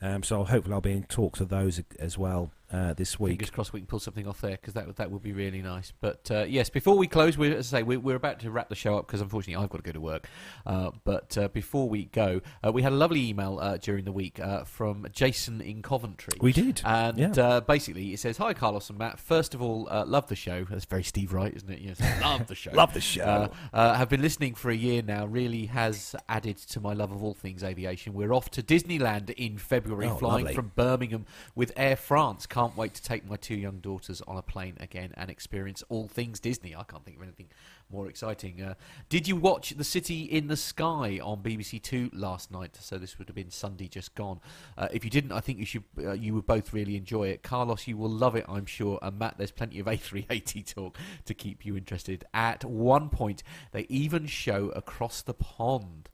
Um, so hopefully I'll be in talks of those as well uh, this week. Fingers crossed we can pull something off there because that would- that would be really nice. But uh, yes, before we close, we're, as I say, we're, we're about to wrap the show up because unfortunately I've got to go to work. Uh, but uh, before we go, uh, we had a lovely email uh, during the week uh, from Jason in Coventry. We did, and yeah. uh, basically it says, "Hi Carlos and Matt. First of all, uh, love the show. That's very Steve Wright, isn't it? Yes, love the show. Love the show. Have been listening for a year now. Really has added to my love of all things aviation. We're off to Disneyland in February, Oh, flying lovely. from Birmingham with Air France. Can't wait to take my two young daughters on a plane again and experience all things Disney. I can't think of anything more exciting. Uh, did you watch The City in the Sky on BBC Two last night? So this would have been Sunday just gone. Uh, if you didn't, I think you should. Uh, you would both really enjoy it. Carlos, you will love it, I'm sure. And Matt, there's plenty of A380 talk to keep you interested. At one point, they even show across the pond.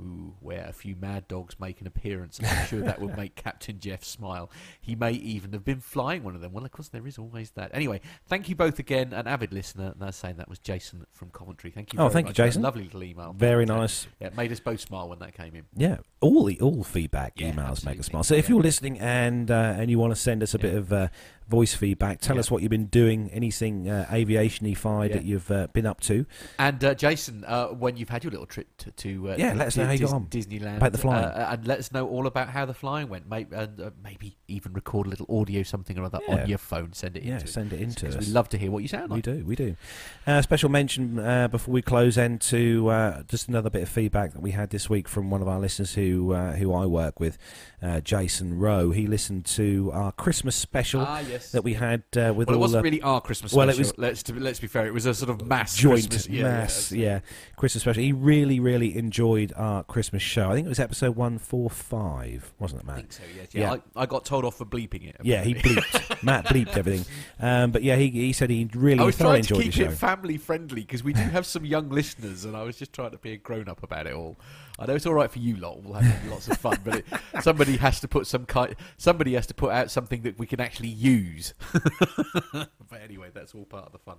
Ooh, where a few mad dogs make an appearance. I'm sure that would make Captain Jeff smile. He may even have been flying one of them. Well, of course, there is always that. Anyway, thank you both again, an avid listener. And I was saying that was Jason from Coventry. Thank you. Oh, very thank you. Jason. Lovely little email. Very uh, nice. Yeah, it made us both smile when that came in. Yeah, all the all feedback Yeah, emails make us smile. So if you're listening and uh, and you want to send us a bit of uh, voice feedback, tell Yeah. us what you've been doing, anything uh, aviation-y Yeah. that you've uh, been up to. And uh, Jason, uh, when you've had your little trip to, to uh, Yeah, let us know how you got on. Disneyland About the flying. uh, and let us know all about how the flying went. Maybe, and uh, maybe even record a little audio, something or other Yeah. on your phone. Send it. In. Yeah, into send it in to 'Cause us. We love to hear what you sound We like. do, we do. Uh, special mention uh, before we close, and to uh, just another bit of feedback that we had this week from one of our listeners who uh, who I work with, uh, Jason Rowe. He listened to our Christmas special Ah, yes. That we had uh, with well, it wasn't the really our Christmas well, special. it was let's to, let's be fair. It was a sort of mass joint Christmas. Yeah, yeah, mass, yeah, Christmas special. He really, really enjoyed our Christmas show. I think it was episode one four five, wasn't it, Matt? I think so. Yes. Yeah. I, I got told off for bleeping it. Yeah, he bleeped. Matt bleeped everything. Um, but yeah, he, he said he really I was trying to keep it family friendly because we do have some young listeners, and I was just trying to be a grown up about it all. I know it's all right for you lot; we'll have lots of fun, but it, somebody has to put some kind. Somebody has to put out something that we can actually use. but anyway, that's all part of the fun.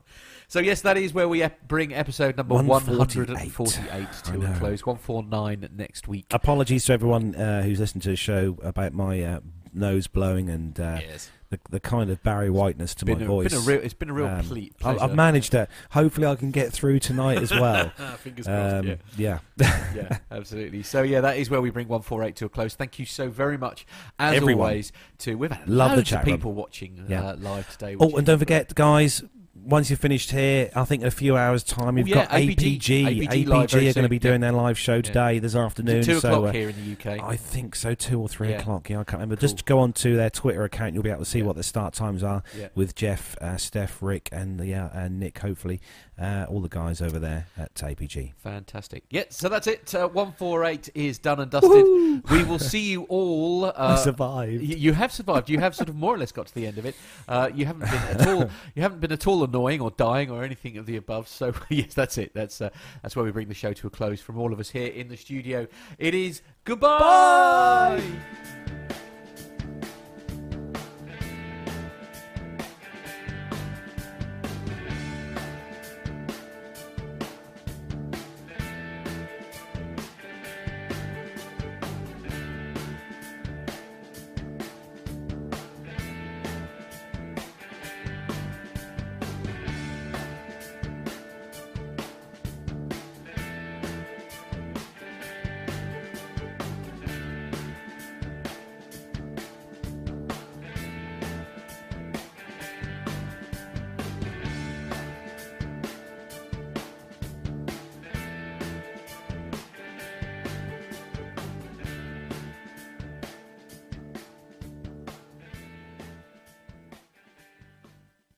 So yes, that is where we ep- bring episode number one 148. hundred and forty-eight to a close. One four nine next week. Apologies to everyone uh, who's listened to the show about my uh, nose blowing and uh, Yes. The, the kind of Barry Whiteness to my a- voice. been a real- it's been a real Um, ple- I've. I've managed it. Hopefully, I can get through tonight as well. Fingers crossed. Um, yeah. yeah. yeah, absolutely. So yeah, that is where we bring one four eight to a close. Thank you so very much, as Everyone. always. To we've had Love the chat of room. people watching Yeah. uh, live today. Oh, and don't forget, guys. Once you're finished here, I think in a few hours' time, Oh, yeah, got APG. APG APG, very are going to be doing yeah. their live show Yeah. today, this afternoon. Two so, o'clock uh, here in the UK? I think so, two or three Yeah. o'clock. Yeah, I can't remember. Just go on to their Twitter account. You'll be able to see what the start times are Yeah. with Jeff, uh, Steph, Rick, and yeah, and Nick. Hopefully, uh, all the guys over there at APG. Fantastic. Yeah, so that's it. Uh, 148 is done and dusted. We will see you all. Uh, I survived. y- You have survived. You have sort of more or less got to the end of it. Uh, you haven't been at all. You haven't been at all annoying or dying or anything of the above. So yes, that's it. That's uh, that's where we bring the show to a close. From all of us here in the studio, it is goodbye.